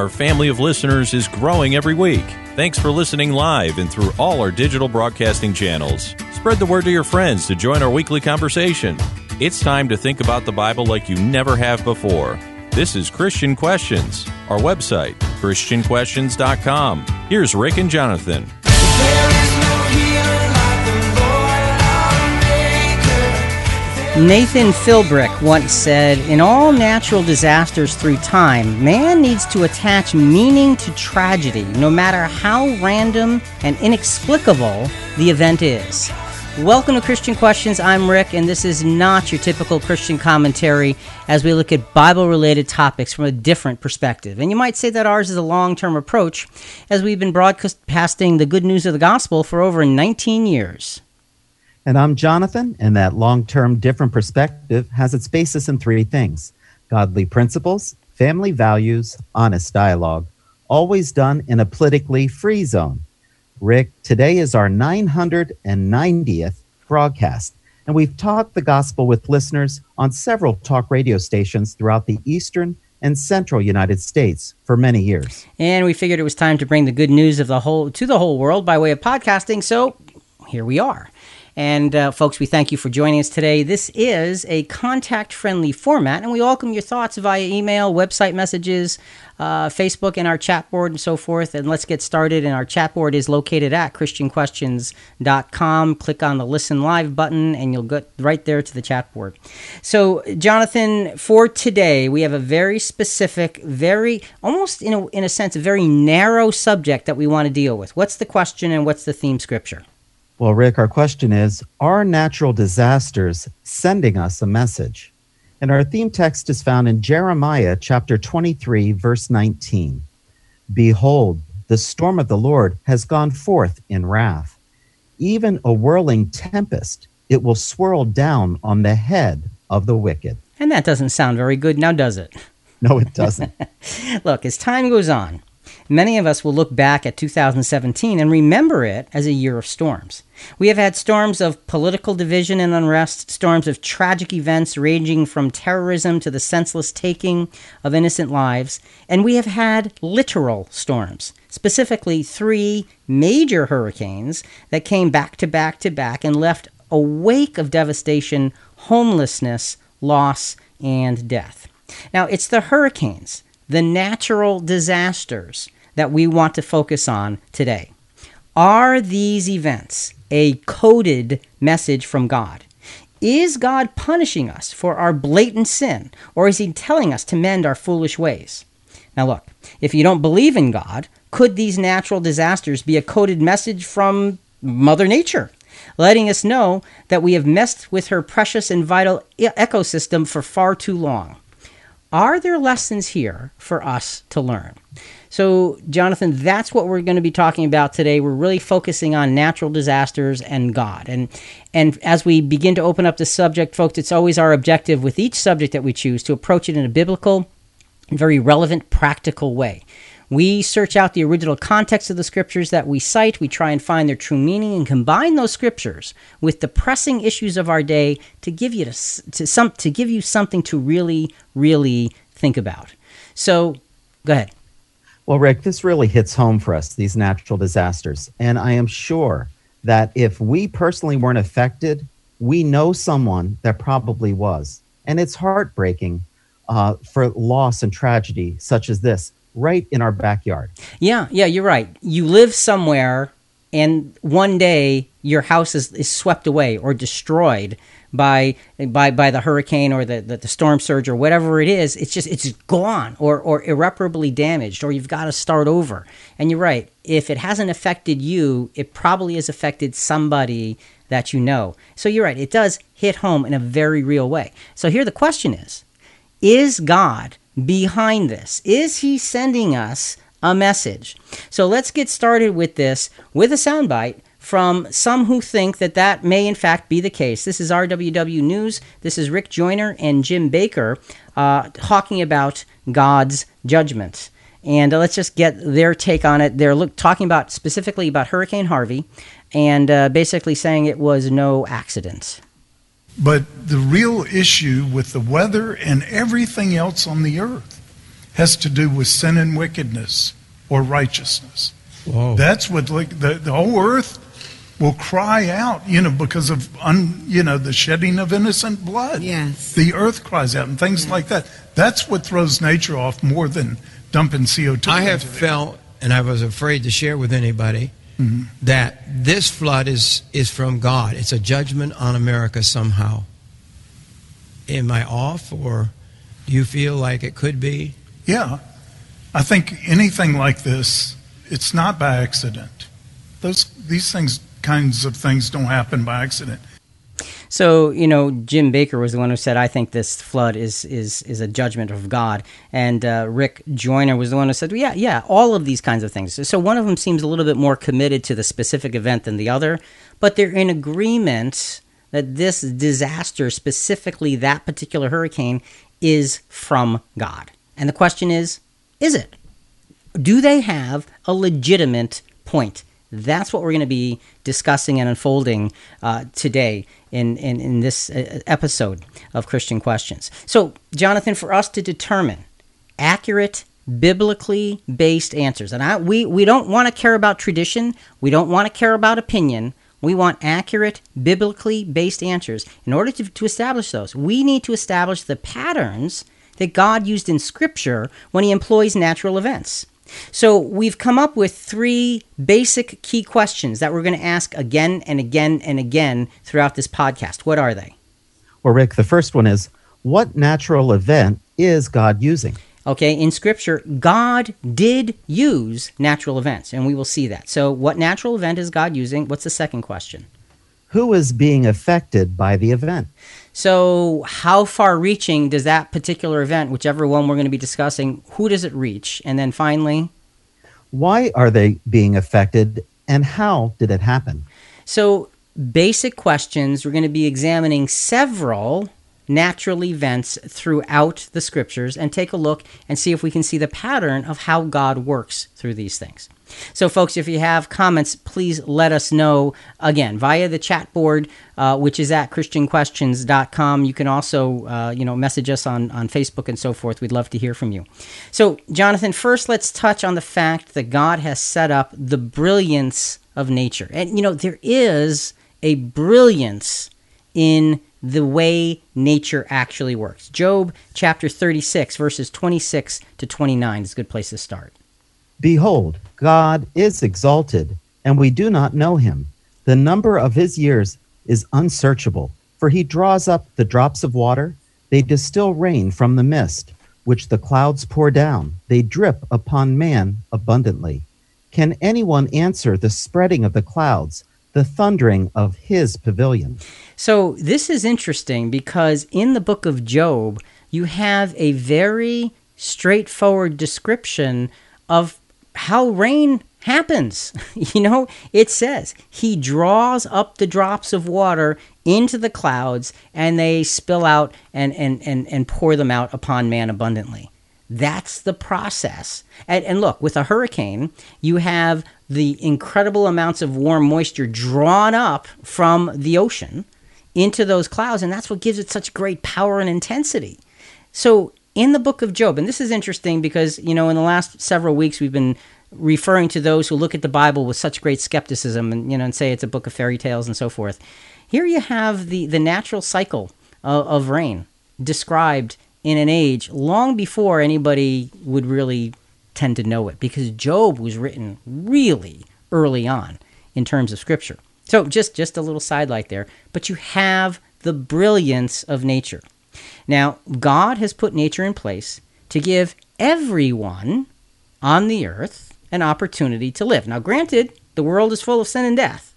Our family of listeners is growing every week. Thanks for listening live and through all our digital broadcasting channels. Spread the word to your friends to join our weekly conversation. It's time to think about the Bible like you never have before. This is Christian Questions, our website, ChristianQuestions.com. Here's Rick and Jonathan. Nathan Philbrick once said, In all natural disasters through time, man needs to attach meaning to tragedy, no matter how random and inexplicable the event is. Welcome to Christian Questions. I'm Rick, and this is not your typical Christian commentary as we look at Bible related topics from a different perspective. And you might say that ours is a long term approach as we've been broadcasting the good news of the gospel for over 19 years. And I'm Jonathan, and that long term different perspective has its basis in three things godly principles, family values, honest dialogue, always done in a politically free zone. Rick, today is our 990th broadcast, and we've taught the gospel with listeners on several talk radio stations throughout the eastern and central United States for many years. And we figured it was time to bring the good news of the whole to the whole world by way of podcasting, so here we are. And uh, folks, we thank you for joining us today. This is a contact friendly format, and we welcome your thoughts via email, website messages, uh, Facebook, and our chat board, and so forth. And let's get started. And our chat board is located at ChristianQuestions.com. Click on the Listen Live button, and you'll get right there to the chat board. So, Jonathan, for today, we have a very specific, very almost in a, in a sense, a very narrow subject that we want to deal with. What's the question, and what's the theme scripture? Well, Rick, our question is Are natural disasters sending us a message? And our theme text is found in Jeremiah chapter 23, verse 19. Behold, the storm of the Lord has gone forth in wrath. Even a whirling tempest, it will swirl down on the head of the wicked. And that doesn't sound very good now, does it? No, it doesn't. Look, as time goes on, many of us will look back at 2017 and remember it as a year of storms. We have had storms of political division and unrest, storms of tragic events ranging from terrorism to the senseless taking of innocent lives, and we have had literal storms, specifically three major hurricanes that came back to back to back and left a wake of devastation, homelessness, loss, and death. Now, it's the hurricanes, the natural disasters, that we want to focus on today. Are these events a coded message from God? Is God punishing us for our blatant sin, or is He telling us to mend our foolish ways? Now, look, if you don't believe in God, could these natural disasters be a coded message from Mother Nature, letting us know that we have messed with her precious and vital ecosystem for far too long? Are there lessons here for us to learn? So, Jonathan, that's what we're going to be talking about today. We're really focusing on natural disasters and God. And and as we begin to open up the subject, folks, it's always our objective with each subject that we choose to approach it in a biblical, very relevant, practical way. We search out the original context of the scriptures that we cite. We try and find their true meaning and combine those scriptures with the pressing issues of our day to give you to, to some to give you something to really, really think about. So, go ahead. Well, Rick, this really hits home for us, these natural disasters. And I am sure that if we personally weren't affected, we know someone that probably was. And it's heartbreaking uh, for loss and tragedy such as this right in our backyard. Yeah, yeah, you're right. You live somewhere, and one day your house is, is swept away or destroyed by by by the hurricane or the, the, the, storm surge or whatever it is it's just it's gone or or irreparably damaged or you've got to start over. And you're right. If it hasn't affected you it probably has affected somebody that you know. So you're right. It does hit home in a very real way. So here the question is is god behind this? Is he sending us a message? So let's get started with this with a soundbite from some who think that that may in fact be the case. This is RWW News. This is Rick Joyner and Jim Bakker uh, talking about God's judgment. And uh, let's just get their take on it. They're look, talking about specifically about Hurricane Harvey and uh, basically saying it was no accident. But the real issue with the weather and everything else on the earth has to do with sin and wickedness or righteousness. Whoa. That's what like the, the whole earth will cry out, you know, because of un, you know the shedding of innocent blood. Yes. the earth cries out and things like that. That's what throws nature off more than dumping CO two. I have felt, and I was afraid to share with anybody, mm-hmm. that this flood is, is from God. It's a judgment on America somehow. Am I off, or do you feel like it could be? Yeah, I think anything like this, it's not by accident. Those these things, kinds of things, don't happen by accident. So you know, Jim Bakker was the one who said, "I think this flood is is is a judgment of God," and uh, Rick Joyner was the one who said, "Yeah, yeah, all of these kinds of things." So one of them seems a little bit more committed to the specific event than the other, but they're in agreement that this disaster, specifically that particular hurricane, is from God. And the question is, is it? do they have a legitimate point? That's what we're going to be discussing and unfolding uh, today in, in, in this uh, episode of Christian Questions. So, Jonathan, for us to determine accurate, biblically based answers, and I, we, we don't want to care about tradition, we don't want to care about opinion. We want accurate, biblically based answers. In order to, to establish those, we need to establish the patterns that God used in Scripture when He employs natural events. So we've come up with three basic key questions that we're going to ask again and again and again throughout this podcast. What are they? Well, Rick, the first one is what natural event is God using? Okay, in Scripture, God did use natural events, and we will see that. So, what natural event is God using? What's the second question? Who is being affected by the event? So, how far reaching does that particular event, whichever one we're going to be discussing, who does it reach? And then finally, Why are they being affected and how did it happen? So, basic questions. We're going to be examining several natural events throughout the scriptures and take a look and see if we can see the pattern of how God works through these things. So, folks, if you have comments, please let us know again via the chat board, uh, which is at ChristianQuestions.com. You can also, uh, you know, message us on, on Facebook and so forth. We'd love to hear from you. So, Jonathan, first let's touch on the fact that God has set up the brilliance of nature. And, you know, there is a brilliance in the way nature actually works. Job chapter 36, verses 26 to 29 is a good place to start. Behold, God is exalted, and we do not know him. The number of his years is unsearchable, for he draws up the drops of water. They distill rain from the mist, which the clouds pour down. They drip upon man abundantly. Can anyone answer the spreading of the clouds, the thundering of his pavilion? So, this is interesting because in the book of Job, you have a very straightforward description of how rain happens. you know, it says he draws up the drops of water into the clouds and they spill out and, and, and, and pour them out upon man abundantly. That's the process. And, and look, with a hurricane, you have the incredible amounts of warm moisture drawn up from the ocean into those clouds, and that's what gives it such great power and intensity. So, in the book of Job, and this is interesting because, you know, in the last several weeks we've been referring to those who look at the Bible with such great skepticism and, you know, and say it's a book of fairy tales and so forth. Here you have the, the natural cycle of, of rain described in an age long before anybody would really tend to know it because Job was written really early on in terms of scripture. So just just a little sidelight there, but you have the brilliance of nature. Now, God has put nature in place to give everyone on the earth an opportunity to live. Now, granted, the world is full of sin and death,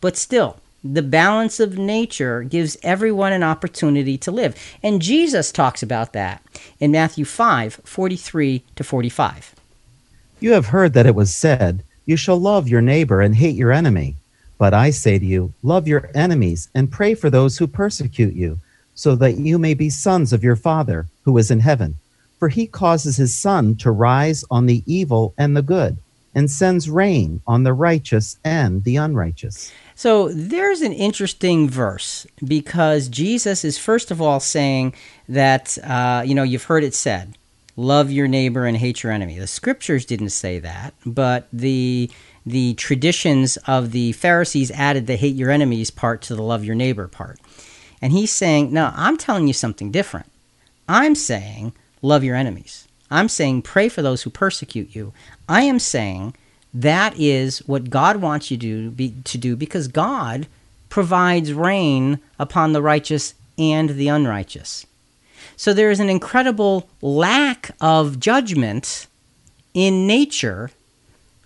but still, the balance of nature gives everyone an opportunity to live. And Jesus talks about that in Matthew 5 43 to 45. You have heard that it was said, You shall love your neighbor and hate your enemy. But I say to you, love your enemies and pray for those who persecute you, so that you may be sons of your Father who is in heaven. For he causes his sun to rise on the evil and the good, and sends rain on the righteous and the unrighteous. So there's an interesting verse because Jesus is first of all saying that, uh, you know, you've heard it said, love your neighbor and hate your enemy. The scriptures didn't say that, but the the traditions of the Pharisees added the hate your enemies part to the love your neighbor part. And he's saying, No, I'm telling you something different. I'm saying love your enemies. I'm saying pray for those who persecute you. I am saying that is what God wants you to be, to do because God provides rain upon the righteous and the unrighteous. So there is an incredible lack of judgment in nature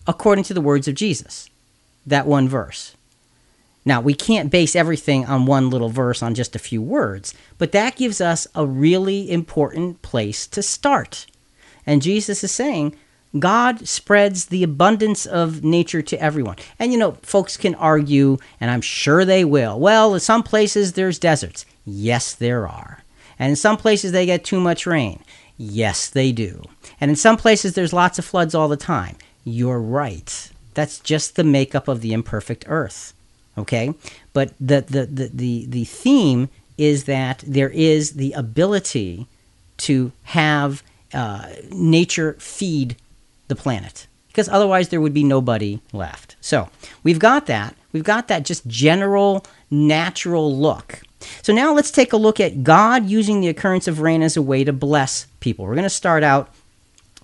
according to the words of Jesus. That one verse. Now, we can't base everything on one little verse on just a few words, but that gives us a really important place to start. And Jesus is saying, God spreads the abundance of nature to everyone. And you know, folks can argue, and I'm sure they will. Well, in some places there's deserts. Yes, there are. And in some places they get too much rain. Yes, they do. And in some places there's lots of floods all the time. You're right. That's just the makeup of the imperfect earth. Okay? But the the, the, the, the theme is that there is the ability to have uh, nature feed the planet because otherwise there would be nobody left. So we've got that. We've got that just general natural look. So now let's take a look at God using the occurrence of rain as a way to bless people. We're going to start out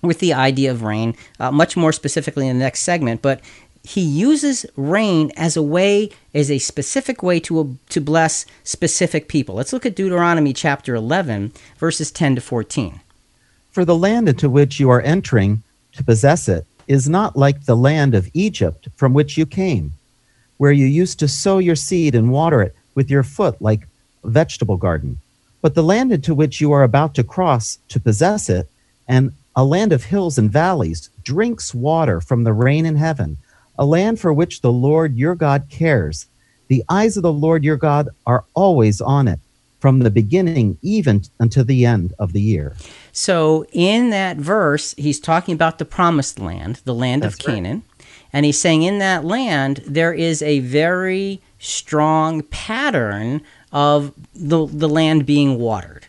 with the idea of rain, uh, much more specifically in the next segment, but he uses rain as a way, as a specific way to, to bless specific people. Let's look at Deuteronomy chapter 11, verses 10 to 14. For the land into which you are entering to possess it is not like the land of Egypt from which you came, where you used to sow your seed and water it with your foot like a vegetable garden. But the land into which you are about to cross to possess it, and a land of hills and valleys, drinks water from the rain in heaven, a land for which the Lord your God cares. The eyes of the Lord your God are always on it, from the beginning even until the end of the year. So, in that verse, he's talking about the promised land, the land That's of Canaan. Right. And he's saying in that land, there is a very strong pattern of the, the land being watered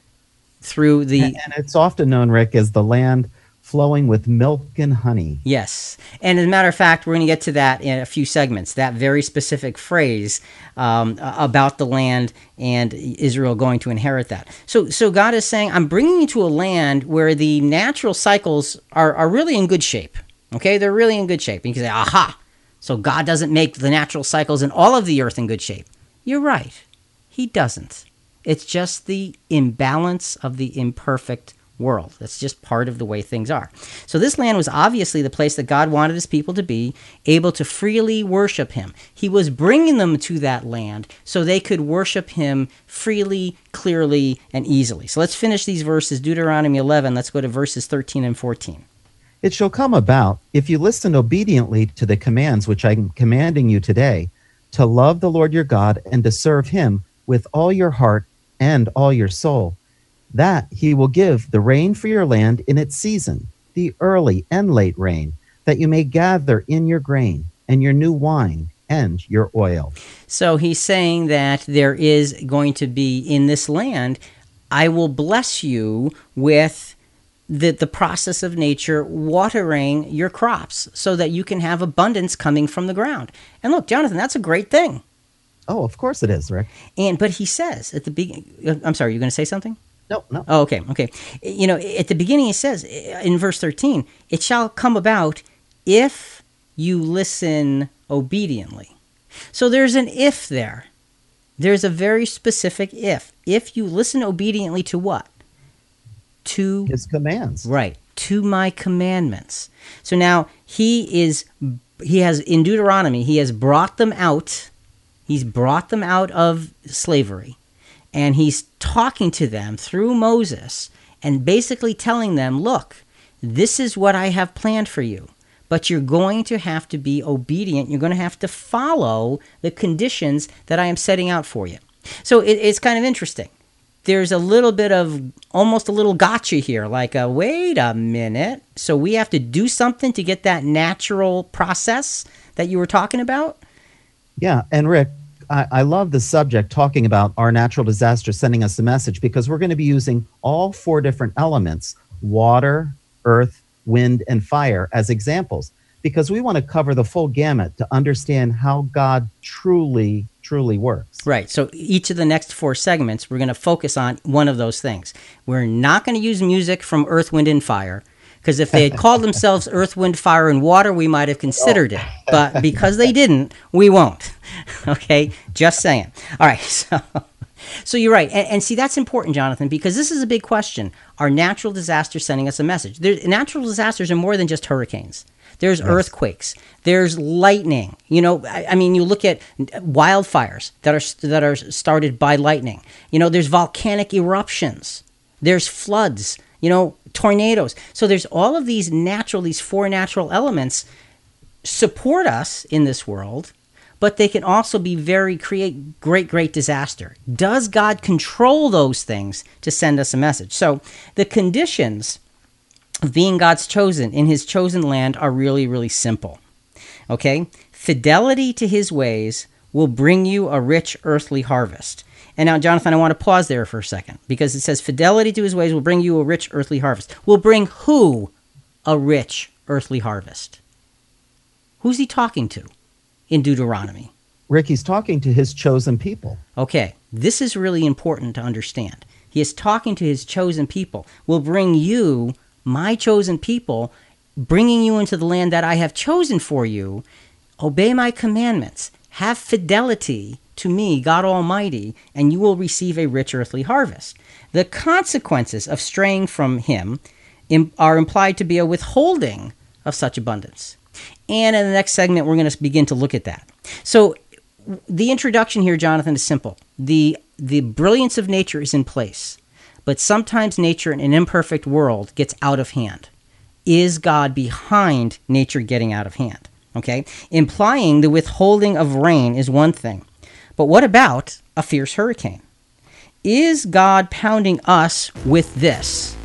through the. And, and it's often known, Rick, as the land flowing with milk and honey. Yes. And as a matter of fact, we're going to get to that in a few segments, that very specific phrase um, about the land and Israel going to inherit that. So, so God is saying, I'm bringing you to a land where the natural cycles are, are really in good shape. Okay? They're really in good shape. And you can say, aha. So God doesn't make the natural cycles in all of the earth in good shape. You're right. He doesn't. It's just the imbalance of the imperfect world. That's just part of the way things are. So, this land was obviously the place that God wanted his people to be, able to freely worship him. He was bringing them to that land so they could worship him freely, clearly, and easily. So, let's finish these verses Deuteronomy 11. Let's go to verses 13 and 14. It shall come about, if you listen obediently to the commands which I am commanding you today, to love the Lord your God and to serve him with all your heart and all your soul that he will give the rain for your land in its season, the early and late rain, that you may gather in your grain and your new wine and your oil. So he's saying that there is going to be in this land, I will bless you with the, the process of nature watering your crops so that you can have abundance coming from the ground. And look, Jonathan, that's a great thing. Oh, of course it is, Rick. And but he says at the beginning, uh, I'm sorry, you're going to say something? No, no. Oh, okay, okay. You know, at the beginning he says in verse 13, it shall come about if you listen obediently. So there's an if there. There's a very specific if. If you listen obediently to what? To his commands. Right. To my commandments. So now he is he has in Deuteronomy, he has brought them out. He's brought them out of slavery and he's talking to them through Moses and basically telling them, look, this is what I have planned for you. But you're going to have to be obedient. You're going to have to follow the conditions that I am setting out for you. So it, it's kind of interesting. There's a little bit of almost a little gotcha here, like, a, wait a minute. So we have to do something to get that natural process that you were talking about? Yeah. And Rick, I, I love the subject talking about our natural disaster sending us a message because we're going to be using all four different elements water, earth, wind, and fire as examples because we want to cover the full gamut to understand how God truly, truly works. Right. So each of the next four segments, we're going to focus on one of those things. We're not going to use music from Earth, Wind, and Fire. Because if they had called themselves Earth, Wind, Fire, and Water, we might have considered it. Oh. But because they didn't, we won't. Okay? Just saying. All right. So. So you're right, and, and, see that's important, Jonathan, because this is a big question. Are natural disasters sending us a message? There, natural disasters are more than just hurricanes. There's yes. earthquakes. There's lightning. You know, I, I, mean, you look at wildfires that are that are started by lightning. You know, there's volcanic eruptions. There's floods. You know, tornadoes. So there's all of these natural, these four natural elements support us in this world, but they can also be very create great, great disaster. Does God control those things to send us a message? So the conditions of being God's chosen in his chosen land are really, really simple. Okay? Fidelity to his ways will bring you a rich earthly harvest. And now, Jonathan, I want to pause there for a second because it says, Fidelity to his ways will bring you a rich earthly harvest. Will bring who a rich earthly harvest? Who's he talking to in Deuteronomy? Rick, he's talking to his chosen people. Okay, this is really important to understand. He is talking to his chosen people. Will bring you my chosen people, bringing you into the land that I have chosen for you. Obey my commandments. Have fidelity to me, God Almighty, and you will receive a rich earthly harvest. The consequences of straying from Him are implied to be a withholding of such abundance. And in the next segment, we're going to begin to look at that. So, the introduction here, Jonathan, is simple. The, the brilliance of nature is in place. But sometimes nature in an imperfect world gets out of hand. Is God behind nature getting out of hand? Okay? Implying the withholding of rain is one thing. But what about a fierce hurricane? Is God pounding us with this?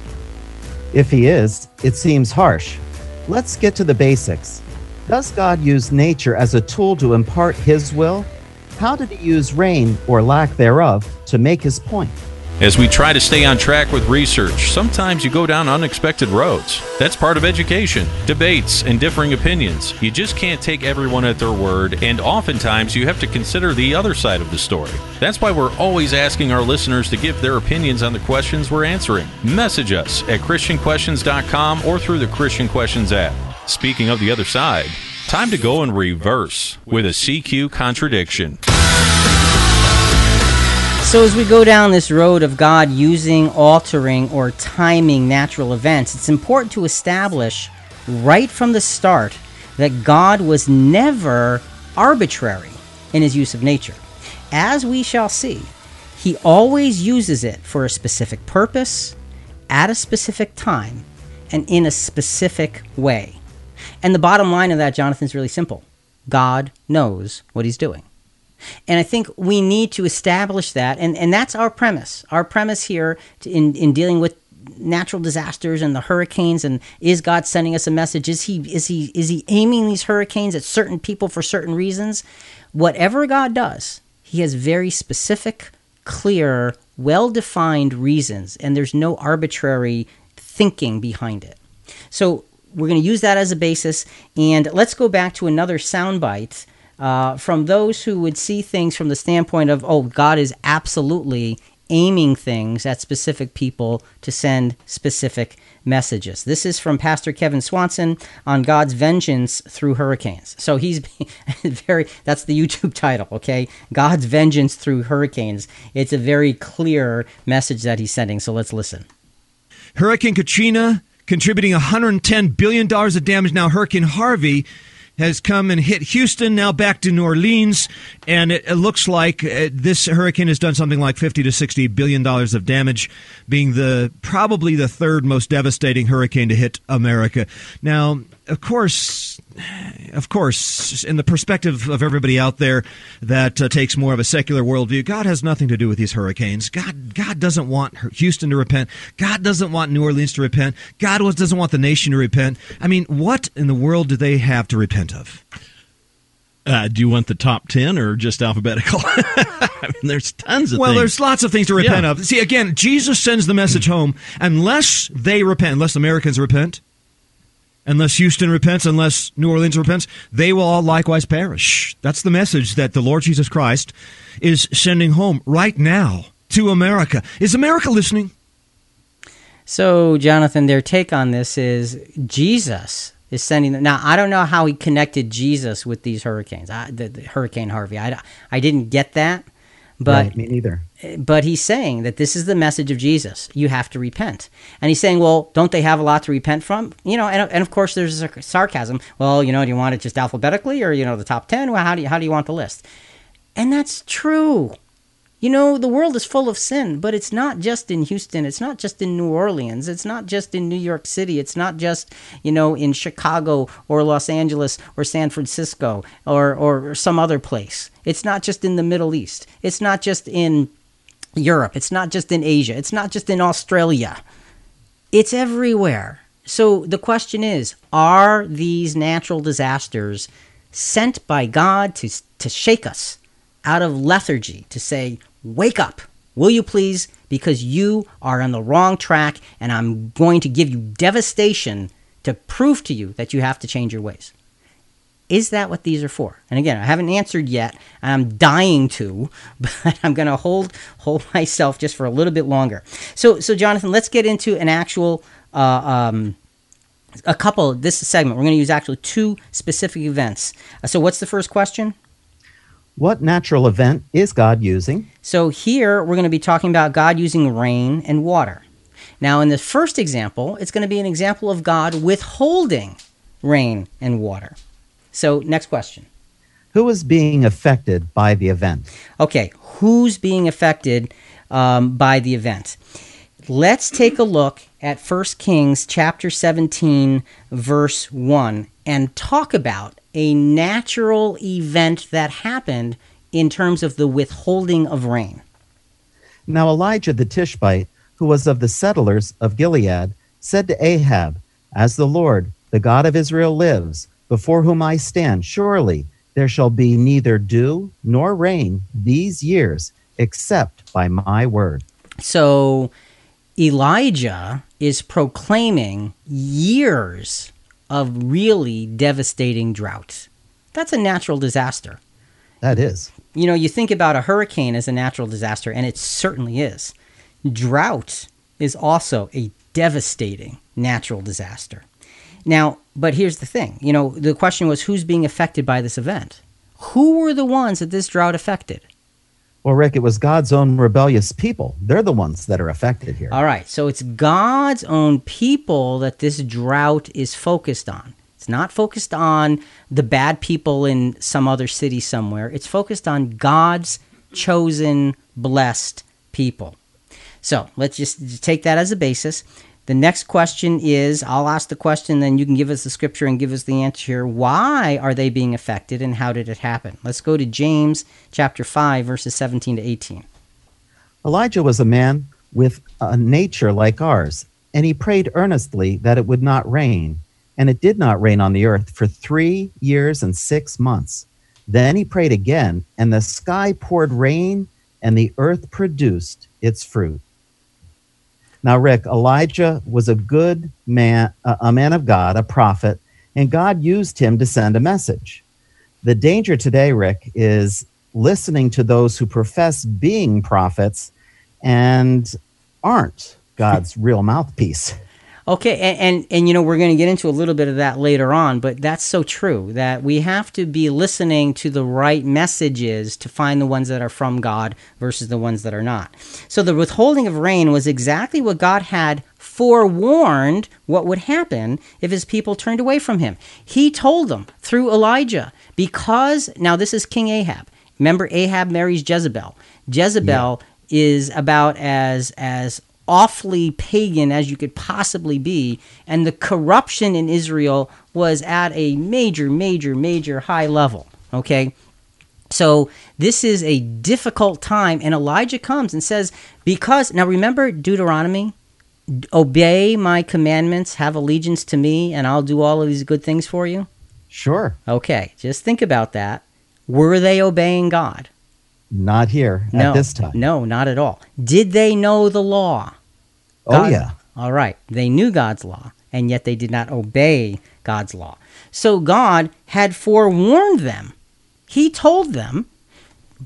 If he is, it seems harsh. Let's get to the basics. Does God use nature as a tool to impart his will? How did he use rain, or lack thereof, to make his point? As we try to stay on track with research, sometimes you go down unexpected roads. That's part of education. Debates and differing opinions. You just can't take everyone at their word, and oftentimes you have to consider the other side of the story. That's why we're always asking our listeners to give their opinions on the questions we're answering. Message us at ChristianQuestions.com or through the Christian Questions app. Speaking of the other side, time to go in reverse with a CQ contradiction. So, as we go down this road of God using, altering, or timing natural events, it's important to establish right from the start that God was never arbitrary in his use of nature. As we shall see, he always uses it for a specific purpose, at a specific time, and in a specific way. And the bottom line of that, Jonathan, is really simple God knows what he's doing. And I think we need to establish that. And, and that's our premise. Our premise here to, in, in dealing with natural disasters and the hurricanes and is God sending us a message? Is he is he is he aiming these hurricanes at certain people for certain reasons? Whatever God does, he has very specific, clear, well-defined reasons and there's no arbitrary thinking behind it. So we're going to use that as a basis and let's go back to another soundbite uh, from those who would see things from the standpoint of, oh, God is absolutely aiming things at specific people to send specific messages. This is from Pastor Kevin Swanson on God's vengeance through hurricanes. So he's very, that's the YouTube title, okay? God's vengeance through hurricanes. It's a very clear message that he's sending. So let's listen. Hurricane Katrina contributing $110 billion of damage. Now, Hurricane Harvey has come and hit Houston, now back to New Orleans, and it, it looks like uh, this hurricane has done something like 50 to 60 billion dollars of damage, being the probably the third most devastating hurricane to hit America. Now, of course, of course, in the perspective of everybody out there that uh, takes more of a secular worldview, God has nothing to do with these hurricanes. God, God doesn't want Houston to repent. God doesn't want New Orleans to repent. God doesn't want the nation to repent. I mean, what in the world do they have to repent of? Uh, do you want the top 10 or just alphabetical? I mean, there's tons of well, things. there's lots of things to repent Yeah. of. See, again, Jesus sends the message home. Unless they repent, unless Americans repent, unless Houston repents, unless New Orleans repents, they will all likewise perish. That's the message that the Lord Jesus Christ is sending home right now to America. Is America listening? So, Jonathan, their take on this is Jesus is sending them. Now, I don't know how he connected Jesus with these hurricanes, I, the, the Hurricane Harvey. I, I didn't get that, but right, me neither. But he's saying that this is the message of Jesus. You have to repent. And he's saying, well, don't they have a lot to repent from? You know, and, and of course there's a sarcasm. Well, you know, do you want it just alphabetically or, you know, the top 10? Well, how do you, how do you want the list? And that's true. You know, the world is full of sin, but it's not just in Houston. It's not just in New Orleans. It's not just in New York City. It's not just, you know, in Chicago or Los Angeles or San Francisco or, or some other place. It's not just in the Middle East. It's not just in Europe. It's not just in Asia. It's not just in Australia. It's everywhere. So the question is are these natural disasters sent by God to, to shake us out of lethargy, to say, wake up, will you please? Because you are on the wrong track, and I'm going to give you devastation to prove to you that you have to change your ways. Is that what these are for? And again, I haven't answered yet, I'm dying to, but I'm going to hold hold myself just for a little bit longer. So, so Jonathan, let's get into an actual, uh, um, a couple. This segment we're going to use actually two specific events. Uh, so, what's the first question? What natural event is God using? So here we're going to be talking about God using rain and water. Now, in the first example, it's going to be an example of God withholding rain and water. So, next question. Who is being affected by the event? Okay, who's being affected um, by the event? Let's take a look at 1 Kings chapter 17, verse 1, and talk about a natural event that happened in terms of the withholding of rain. Now Elijah the Tishbite, who was of the settlers of Gilead, said to Ahab, As the Lord, the God of Israel, lives, before whom I stand, surely there shall be neither dew nor rain these years, except by my word. So Elijah is proclaiming years of really devastating drought. That's a natural disaster. That is. You know, you think about a hurricane as a natural disaster, and it certainly is. Drought is also a devastating natural disaster. Now, but here's the thing you know, the question was who's being affected by this event? Who were the ones that this drought affected? Well, Rick, it was God's own rebellious people. They're the ones that are affected here. All right, so it's God's own people that this drought is focused on. It's not focused on the bad people in some other city somewhere. It's focused on God's chosen, blessed people. So let's just just take that as a basis. The next question is I'll ask the question, then you can give us the scripture and give us the answer here. Why are they being affected and how did it happen? Let's go to James chapter 5, verses 17 to 18. Elijah was a man with a nature like ours, and he prayed earnestly that it would not rain. And it did not rain on the earth for three years and six months. Then he prayed again, and the sky poured rain, and the earth produced its fruit. Now, Rick, Elijah was a good man, a man of God, a prophet, and God used him to send a message. The danger today, Rick, is listening to those who profess being prophets and aren't God's real mouthpiece. Okay, and, and and you know we're going to get into a little bit of that later on, but that's so true that we have to be listening to the right messages to find the ones that are from God versus the ones that are not. So the withholding of rain was exactly what God had forewarned what would happen if his people turned away from him. He told them through Elijah because now this is King Ahab. Remember Ahab marries Jezebel. Jezebel is about as as awfully pagan as you could possibly be and the corruption in Israel was at a major major major high level okay so this is a difficult time and Elijah comes and says because now remember Deuteronomy obey my commandments have allegiance to me and I'll do all of these good things for you Sure. Okay, just think about that. Were they obeying God? Not here No. at this time. No, not at all. Did they know the law? Oh, yeah. All right. They knew God's law, and yet they did not obey God's law. So God had forewarned them. He told them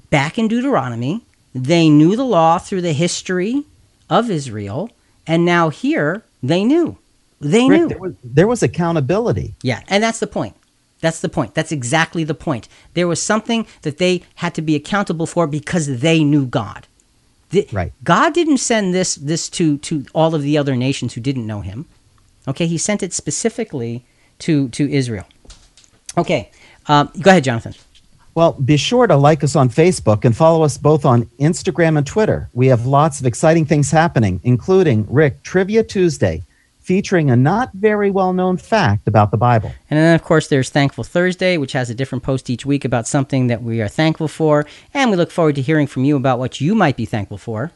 back in Deuteronomy, they knew the law through the history of Israel, and now here they knew. They Rick, knew. there was, there was accountability. Yeah, and that's the point. That's the point. That's exactly the point. There was something that they had to be accountable for because they knew God. The- Right. God didn't send this this to to all of the other nations who didn't know Him. Okay, He sent it specifically to to Israel. Okay, um, go ahead, Jonathan. Well, be sure to like us on Facebook and follow us both on Instagram and Twitter. We have lots of exciting things happening, including Rick Trivia Tuesday, featuring a not very well known fact about the Bible. And then, of course, there's Thankful Thursday, which has a different post each week about something that we are thankful for. And we look forward to hearing from you about what you might be thankful for.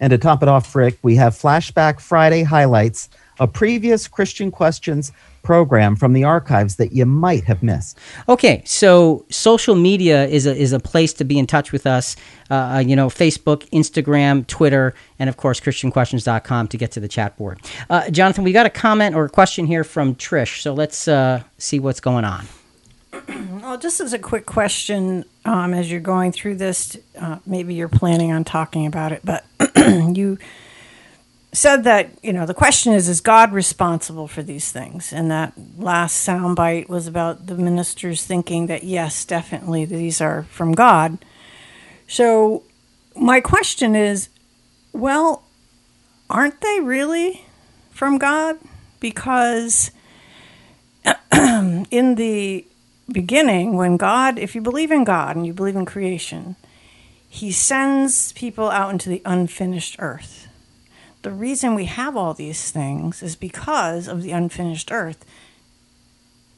And to top it off, Rick, we have Flashback Friday highlights, a previous Christian Questions program from the archives that you might have missed. Okay, so social media is a is a place to be in touch with us. Uh, you know, Facebook, Instagram, Twitter, and of course, ChristianQuestions.com to get to the chat board. Uh, Jonathan, we got a comment or a question here from Trish, so let's uh, see what's going on. Well, just as a quick question, um, as you're going through this, uh, maybe you're planning on talking about it, but you said that you know the question is: Is God responsible for these things? And that last soundbite was about the ministers thinking that yes, definitely these are from God. So, my question is: Well, aren't they really from God? Because in the beginning, when God, if you believe in God and you believe in creation, He sends people out into the unfinished earth. The reason we have all these things is because of the unfinished earth.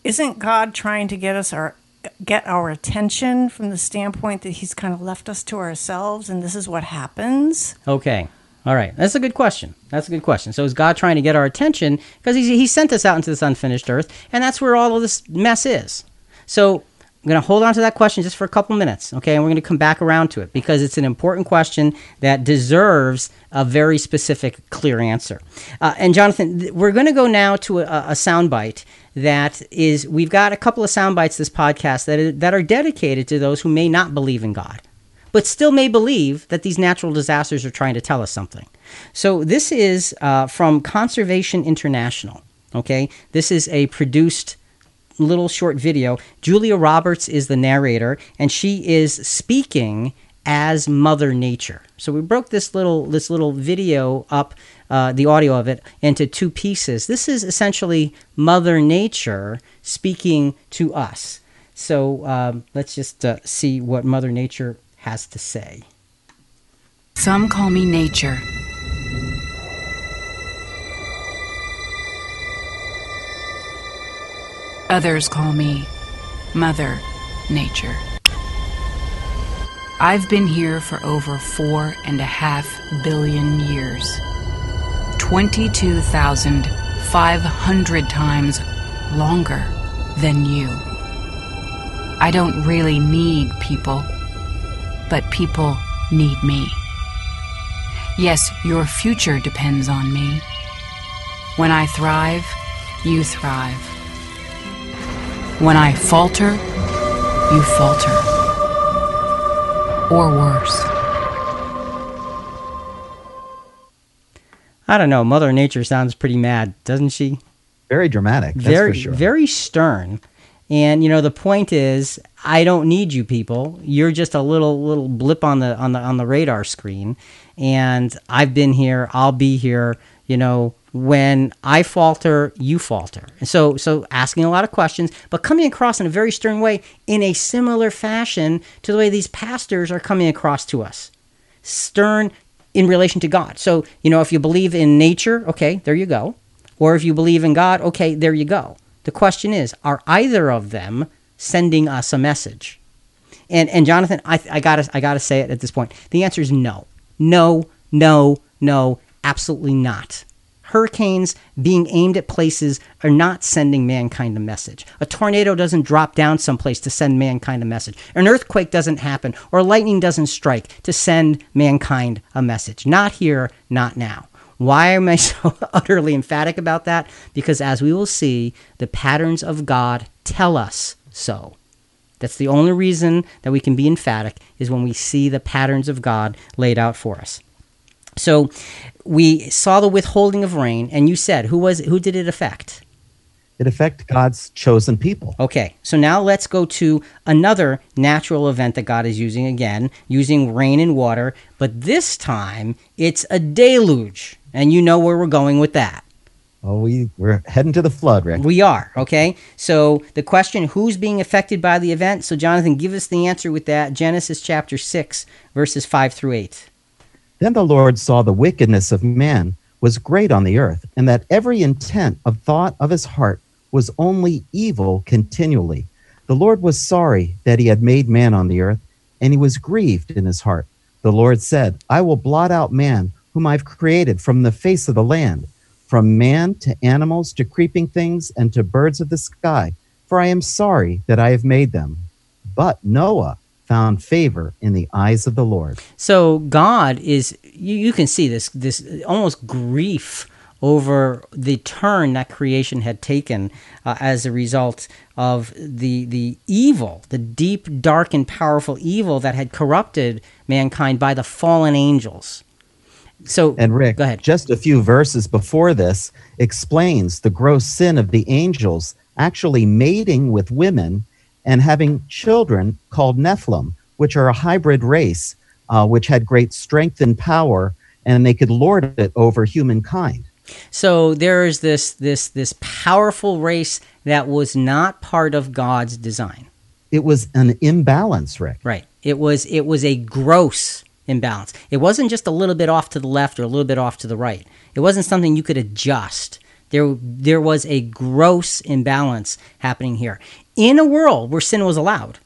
Isn't God trying to get us our get our attention from the standpoint that He's kind of left us to ourselves, and this is what happens? Okay. All right. That's a good question. That's a good question. So is God trying to get our attention? Because he, he sent us out into this unfinished earth, and that's where all of this mess is. So I'm going to hold on to that question just for a couple minutes, okay? And we're going to come back around to it because it's an important question that deserves a very specific, clear answer. Uh, and Jonathan, th- we're going to go now to a, a soundbite that is, we've got a couple of soundbites this podcast that are, that are dedicated to those who may not believe in God but still may believe that these natural disasters are trying to tell us something. So this is uh, from Conservation International. Okay, this is a produced little short video. Julia Roberts is the narrator, and she is speaking as Mother Nature. So we broke this little this little video up, uh, the audio of it, into two pieces. This is essentially Mother Nature speaking to us. So um, let's just uh, see what Mother Nature has to say. Some call me nature. Others call me Mother Nature. I've been here for over four and a half billion years. 22,500 times longer than you. I don't really need people but people need me. Yes, your future depends on me. When I thrive, you thrive. When I falter, you falter. Or worse. I don't know. Mother Nature sounds pretty mad, doesn't she? Very dramatic, that's very, for sure. very stern. And you know, the point is, I don't need you people. You're just a little little blip on the on the on the radar screen. And I've been here. I'll be here. You know, when I falter, you falter. And so, so asking a lot of questions, but coming across in a very stern way, in a similar fashion to the way these pastors are coming across to us. Stern in relation to God. So, you know, if you believe in nature, okay, there you go. Or if you believe in God, okay, there you go. The question is, are either of them sending us a message? And and Jonathan, I, I gotta I gotta say it at this point. The answer is no, no, no, no, absolutely not. Hurricanes being aimed at places are not sending mankind a message. A tornado doesn't drop down someplace to send mankind a message. An earthquake doesn't happen, or lightning doesn't strike to send mankind a message. Not here, not now. Why am I so utterly emphatic about that? Because as we will see, the patterns of God tell us so. That's the only reason that we can be emphatic is when we see the patterns of God laid out for us. So we saw the withholding of rain, and you said who was who did it affect? It affected God's chosen people. Okay, so now let's go to another natural event that God is using again, using rain and water, but this time it's a deluge, and you know where we're going with that. Oh, we, we're heading to the flood, Rick. We are, okay? So the question who's being affected by the event? So, Jonathan, give us the answer with that. Genesis chapter 6, verses 5 through 8. Then the Lord saw the wickedness of man was great on the earth, and that every intent of thought of his heart was only evil continually. The Lord was sorry that he had made man on the earth, and he was grieved in his heart. The Lord said, I will blot out man, whom I've created from the face of the land from man to animals to creeping things and to birds of the sky, for I am sorry that I have made them. But Noah found favor in the eyes of the Lord. So God is you, you can see this this almost grief over the turn that creation had taken uh, as a result of the the evil, the deep, dark, and powerful evil that had corrupted mankind by the fallen angels. So, and Rick, go ahead. just a few verses before this explains the gross sin of the angels actually mating with women and having children called Nephilim, which are a hybrid race uh, which had great strength and power, and they could lord it over humankind. So there is this this this powerful race that was not part of God's design. It was an imbalance, Rick. Right. It was it was a gross imbalance. It wasn't just a little bit off to the left or a little bit off to the right. It wasn't something you could adjust. There, there was a gross imbalance happening here. In a world where sin was allowed,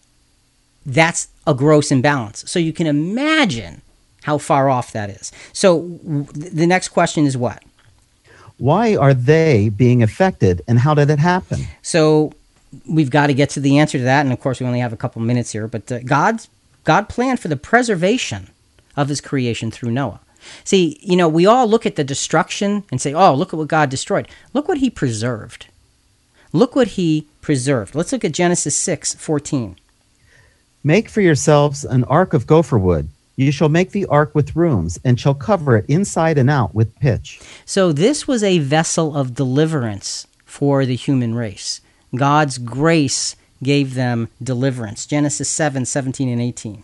that's a gross imbalance. So you can imagine how far off that is. So the next question is what? Why are they being affected and how did it happen? So we've got to get to the answer to that. And of course, we only have a couple minutes here, but uh, God's, God planned for the preservation of his creation through Noah. See, you know, we all look at the destruction and say, oh, look at what God destroyed. Look what he preserved. Look what he preserved. Let's look at Genesis 6 14. Make for yourselves an ark of gopher wood. You shall make the ark with rooms, and shall cover it inside and out with pitch. So, this was a vessel of deliverance for the human race. God's grace gave them deliverance. Genesis 7 17 and 18.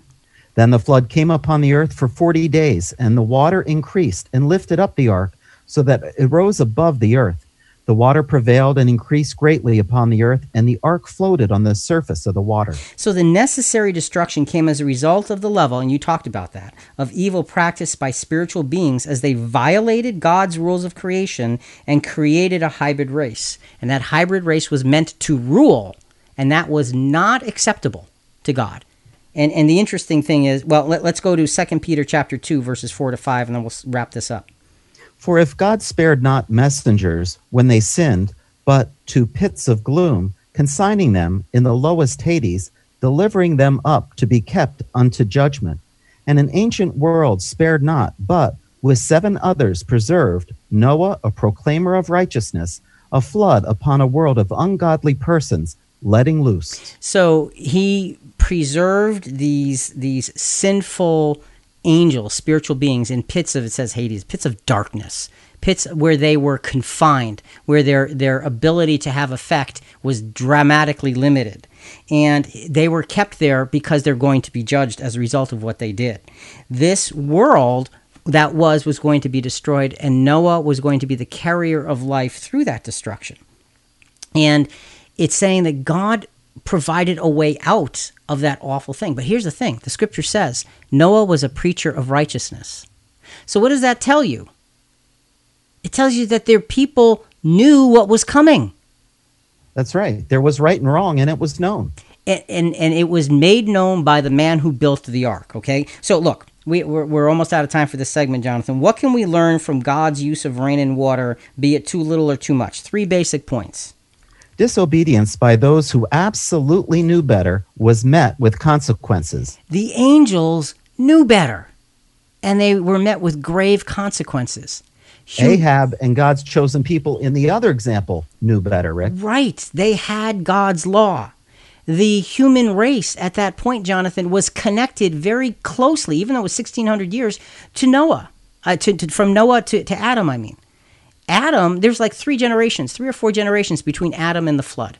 Then the flood came upon the earth for forty days, and the water increased and lifted up the ark, so that it rose above the earth. The water prevailed and increased greatly upon the earth, and the ark floated on the surface of the water. So the necessary destruction came as a result of the level, and you talked about that, of evil practiced by spiritual beings as they violated God's rules of creation and created a hybrid race. And that hybrid race was meant to rule, and that was not acceptable to God. And and the interesting thing is, well, let, us go to Second Peter chapter two, verses four to five, and then we'll wrap this up. For if God spared not messengers when they sinned, but to pits of gloom, consigning them in the lowest Hades, delivering them up to be kept unto judgment, and an ancient world spared not, but with seven others preserved Noah, a proclaimer of righteousness, a flood upon a world of ungodly persons, letting loose. So he preserved these these sinful angels, spiritual beings in pits of it says Hades, pits of darkness, pits where they were confined, where their their ability to have effect was dramatically limited. And they were kept there because they're going to be judged as a result of what they did. This world that was was going to be destroyed and Noah was going to be the carrier of life through that destruction. And it's saying that God provided a way out of that awful thing. But here's the thing the scripture says Noah was a preacher of righteousness. So, what does that tell you? It tells you that their people knew what was coming. That's right. There was right and wrong, and it was known. And, and, and it was made known by the man who built the ark, okay? So, look, We, we're, we're almost out of time for this segment, Jonathan. What can we learn from God's use of rain and water, be it too little or too much? Three basic points. Disobedience by those who absolutely knew better was met with consequences. The angels knew better, and they were met with grave consequences. Hu- Ahab and God's chosen people in the other example knew better, Rick. Right. They had God's law. The human race at that point, Jonathan, was connected very closely, even though it was 1,600 years, to Noah. Uh, to, to, from Noah to, to Adam, I mean. Adam, there's like three generations, three or four generations between Adam and the flood.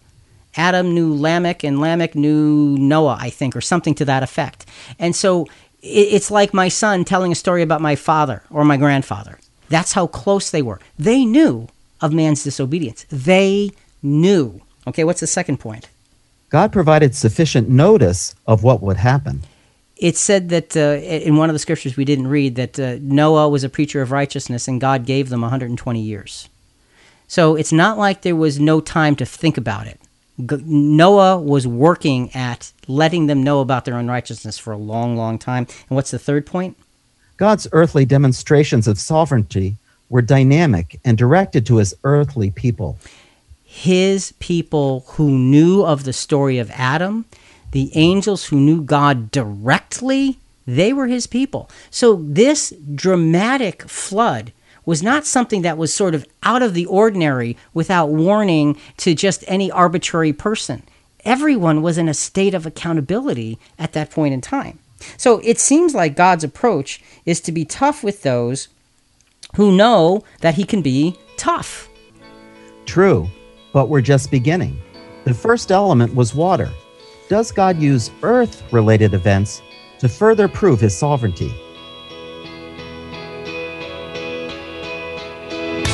Adam knew Lamech, and Lamech knew Noah, I think, or something to that effect. And so it's like my son telling a story about my father or my grandfather. That's how close they were. They knew of man's disobedience. They knew. Okay, what's the second point? God provided sufficient notice of what would happen. It said that uh, in one of the scriptures we didn't read that uh, Noah was a preacher of righteousness and God gave them 120 years. So it's not like there was no time to think about it. G- Noah was working at letting them know about their unrighteousness for a long, long time. And what's the third point? God's earthly demonstrations of sovereignty were dynamic and directed to his earthly people. His people who knew of the story of Adam, the angels who knew God directly, they were his people. So this dramatic flood was not something that was sort of out of the ordinary without warning to just any arbitrary person. Everyone was in a state of accountability at that point in time. So it seems like God's approach is to be tough with those who know that he can be tough. True, but we're just beginning. The first element was water. Does God use earth related events to further prove his sovereignty?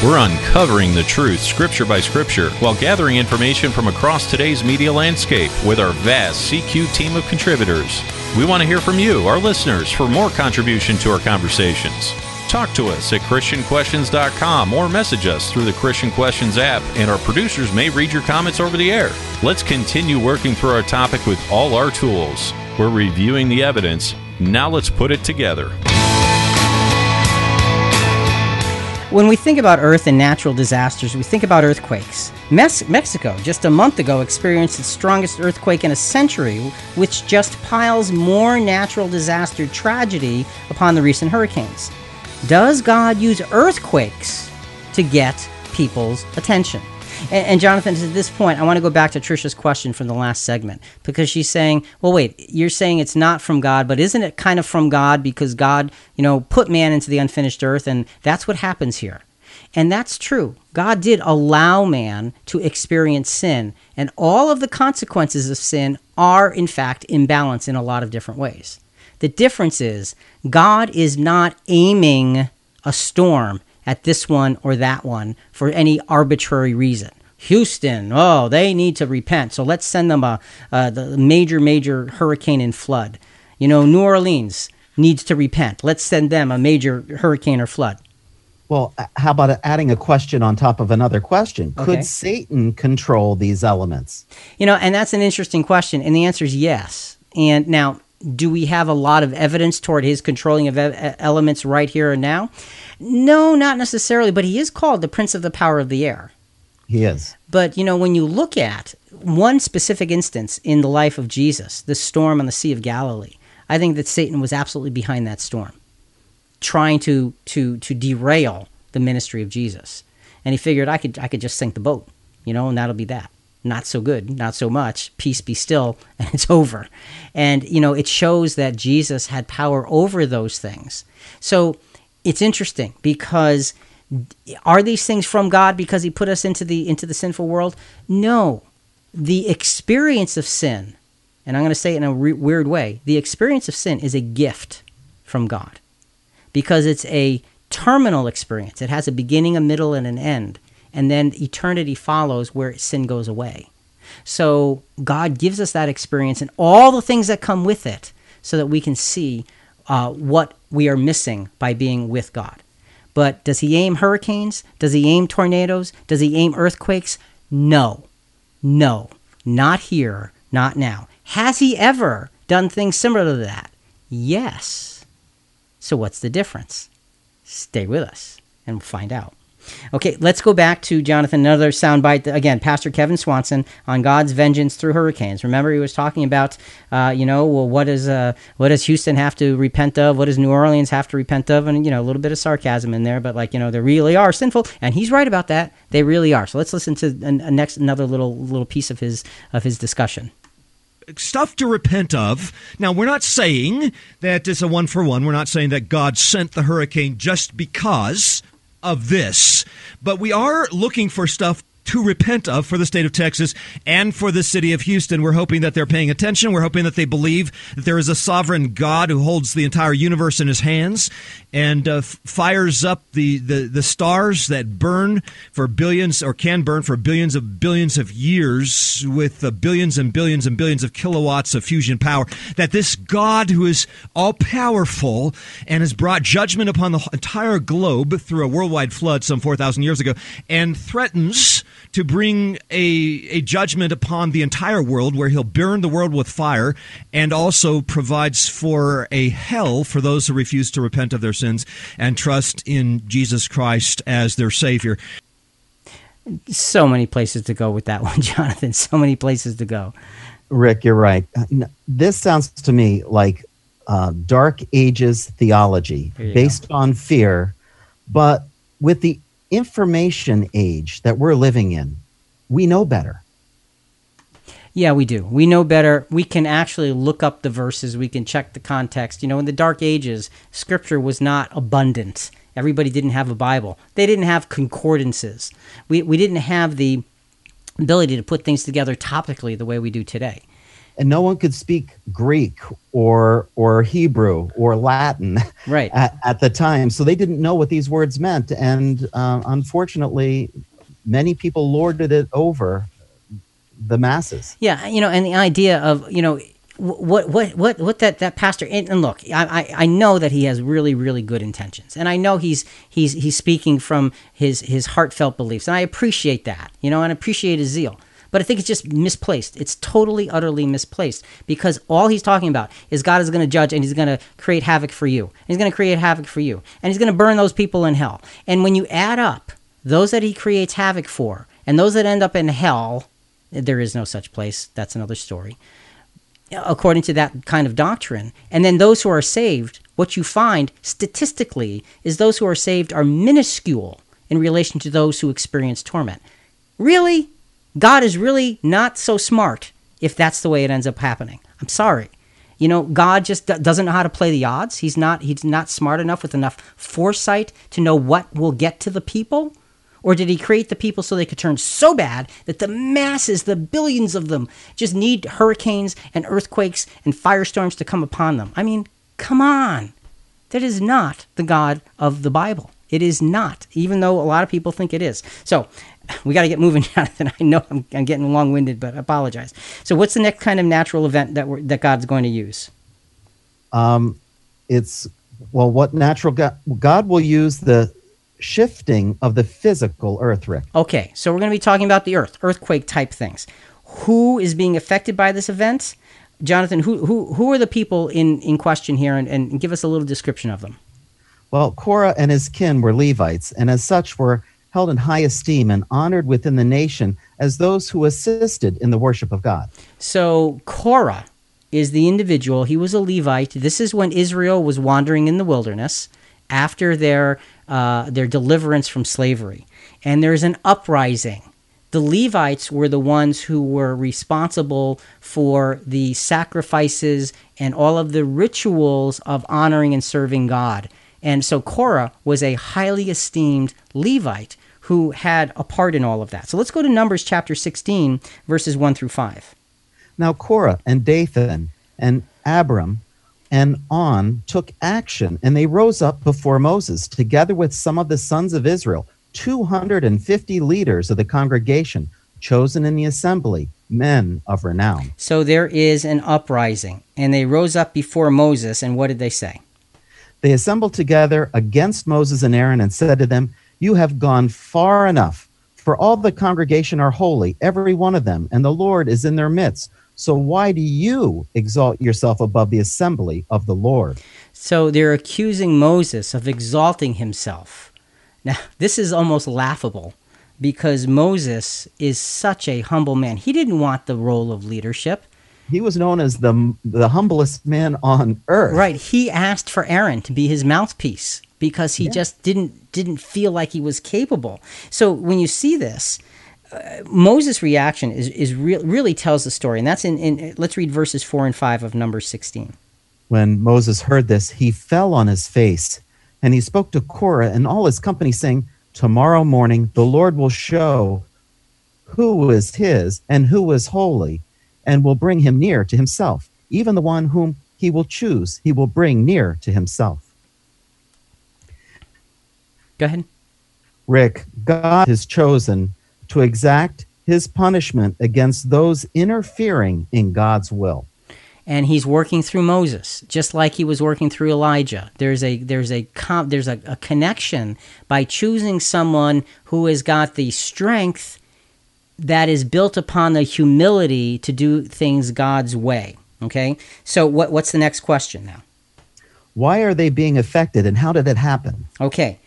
We're uncovering the truth, scripture by scripture, while gathering information from across today's media landscape with our vast CQ team of contributors. We want to hear from you, our listeners, for more contribution to our conversations. Talk to us at ChristianQuestions.com or message us through the Christian Questions app, and our producers may read your comments over the air. Let's continue working through our topic with all our tools. We're reviewing the evidence. Now let's put it together. When we think about Earth and natural disasters, we think about earthquakes. Mes- Mexico, just a month ago, experienced its strongest earthquake in a century, which just piles more natural disaster tragedy upon the recent hurricanes. Does God use earthquakes to get people's attention? And, and Jonathan, to this point, I want to go back to Trisha's question from the last segment because she's saying, "Well, wait, you're saying it's not from God, but isn't it kind of from God because God, you know, put man into the unfinished earth, and that's what happens here." And that's true. God did allow man to experience sin, and all of the consequences of sin are, in fact, imbalance in a lot of different ways. The difference is God is not aiming a storm at this one or that one for any arbitrary reason. Houston, oh, they need to repent, so let's send them a, a the major, major hurricane and flood. You know, New Orleans needs to repent. Let's send them a major hurricane or flood. Well, uh, how about adding a question on top of another question? Okay. Could Satan control these elements? You know, and that's an interesting question, and the answer is yes. And now, do we have a lot of evidence toward his controlling of e- elements right here and now? No, not necessarily, but he is called the prince of the power of the air. He is. But you know, when you look at one specific instance in the life of Jesus, the storm on the Sea of Galilee, I think that Satan was absolutely behind that storm, trying to to to derail the ministry of Jesus. And he figured I could I could just sink the boat, you know, and that'll be that. Not so good, not so much. Peace be still, and it's over. And you know, it shows that Jesus had power over those things. So it's interesting because are these things from God because he put us into the into the sinful world? No. The experience of sin, and I'm going to say it in a re- weird way, the experience of sin is a gift from God because it's a terminal experience. It has a beginning, a middle, and an end. And then eternity follows where sin goes away. So God gives us that experience and all the things that come with it so that we can see uh, what we are missing by being with God. But does he aim hurricanes? Does he aim tornadoes? Does he aim earthquakes? No. No. Not here. Not now. Has he ever done things similar to that? Yes. So, what's the difference? Stay with us and find out. Okay, let's go back to Jonathan. Another soundbite again. Pastor Kevin Swanson on God's vengeance through hurricanes. Remember, he was talking about, uh, you know, well, what does uh, what does Houston have to repent of? What does New Orleans have to repent of? And you know, a little bit of sarcasm in there, but like you know, they really are sinful, and he's right about that. They really are. So let's listen to a, a next another little little piece of his of his discussion stuff to repent of. Now, we're not saying that it's a one for one. We're not saying that God sent the hurricane just because of this, but we are looking for stuff to repent of for the state of Texas and for the city of Houston. We're hoping that they're paying attention. We're hoping that they believe that there is a sovereign God who holds the entire universe in his hands and uh, fires up the, the, the stars that burn for billions or can burn for billions of billions of years with uh, billions and billions and billions of kilowatts of fusion power. That this God who is all powerful and has brought judgment upon the entire globe through a worldwide flood some 4,000 years ago and threatens to bring a, a judgment upon the entire world where he'll burn the world with fire and also provides for a hell for those who refuse to repent of their sins and trust in Jesus Christ as their Savior. So many places to go with that one, Jonathan. So many places to go. Rick, you're right. This sounds to me like uh, Dark Ages theology based go. on fear, but with the information age that we're living in, we know better. Yeah, we do. We know better. We can actually look up the verses. We can check the context. You know, in the Dark Ages, scripture was not abundant. Everybody didn't have a Bible. They didn't have concordances. We, we didn't have the ability to put things together topically the way we do today and no one could speak Greek or or Hebrew or Latin right. at, at the time, so they didn't know what these words meant, and uh, unfortunately, many people lorded it over the masses. Yeah, you know, and the idea of you know what what what what that that pastor and, and look I, I know that he has really really good intentions and I know he's he's he's speaking from his his heartfelt beliefs and I appreciate that you know and I appreciate his zeal but I think it's just misplaced. It's totally, utterly misplaced because all he's talking about is God is going to judge and he's going to create havoc for you. He's going to create havoc for you. And he's going to burn those people in hell. And when you add up those that he creates havoc for and those that end up in hell, there is no such place. That's another story. According to that kind of doctrine. And then those who are saved, what you find statistically is those who are saved are minuscule in relation to those who experience torment. Really? God is really not so smart if that's the way it ends up happening. I'm sorry. You know, God just doesn't know how to play the odds. He's not he's not smart enough with enough foresight to know what will get to the people. Or did he create the people so they could turn so bad that the masses, the billions of them, just need hurricanes and earthquakes and firestorms to come upon them? I mean, come on. That is not the God of the Bible. It is not, even though a lot of people think it is. So we got to get moving, Jonathan. I know I'm, I'm getting long winded, but I apologize. So, what's the next kind of natural event that that God's going to use? Um, it's well, what natural God, God will use the shifting of the physical earth, Rick. Okay, so we're going to be talking about the earth, earthquake type things. Who is being affected by this event? Jonathan, who who who are the people in, in question here, and, and give us a little description of them. Well, Korah and his kin were Levites, and as such were held in high esteem and honored within the nation as those who assisted in the worship of God. So Korah is the individual. He was a Levite. This is when Israel was wandering in the wilderness after their uh, their deliverance from slavery, and there's an uprising. The Levites were the ones who were responsible for the sacrifices and all of the rituals of honoring and serving God. And so Korah was a highly esteemed Levite who had a part in all of that. So let's go to Numbers chapter 16, verses 1 through 5. Now Korah and Dathan and Abiram and On took action, and they rose up before Moses, together with some of the sons of Israel, 250 leaders of the congregation, chosen in the assembly, men of renown. So there is an uprising, and they rose up before Moses, and what did they say? They assembled together against Moses and Aaron and said to them, You have gone far enough, for all the congregation are holy, every one of them, and the Lord is in their midst. So why do you exalt yourself above the assembly of the Lord? So they're accusing Moses of exalting himself. Now, this is almost laughable because Moses is such a humble man. He didn't want the role of leadership. He was known as the the humblest man on earth. Right. He asked for Aaron to be his mouthpiece because he Yeah. just didn't didn't feel like he was capable. So when you see this, uh, Moses' reaction is is real really tells the story, and that's in, in let's read verses four and five of Numbers sixteen. When Moses heard this, he fell on his face, and he spoke to Korah and all his company, saying, Tomorrow morning the Lord will show who is his and who is holy, and will bring him near to himself. Even the one whom he will choose, he will bring near to himself. Go ahead. Rick, God has chosen to exact his punishment against those interfering in God's will. and he's working through Moses, just like he was working through Elijah. There's a there's a there's a, a connection by choosing someone who has got the strength that is built upon the humility to do things God's way. Okay, so what what's the next question now? Why are they being affected, and how did it happen? Okay,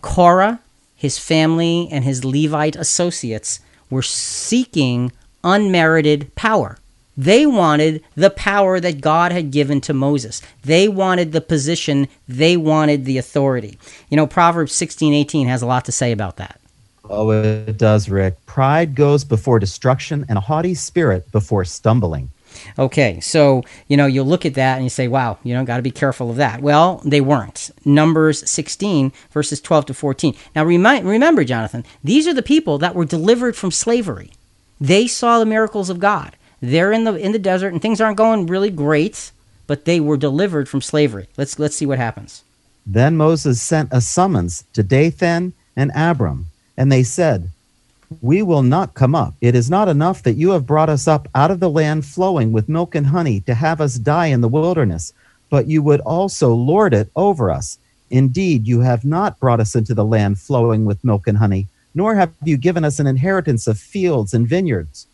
Korah, his family, and his Levite associates were seeking unmerited power. They wanted the power that God had given to Moses. They wanted the position, they wanted the authority. You know, Proverbs 16 18 has a lot to say about that. Oh, it does, Rick. Pride goes before destruction, and a haughty spirit before stumbling. Okay, so you know you look at that and you say, "Wow, you know, got to be careful of that." Well, they weren't. Numbers 16 verses 12 to 14. Now, remind, remember, Jonathan, these are the people that were delivered from slavery. They saw the miracles of God. They're in the in the desert and things aren't going really great, but they were delivered from slavery. Let's let's see what happens. Then Moses sent a summons to Dathan and Abram, and they said, We will not come up. It is not enough that you have brought us up out of the land flowing with milk and honey to have us die in the wilderness, but you would also lord it over us. Indeed, you have not brought us into the land flowing with milk and honey, nor have you given us an inheritance of fields and vineyards.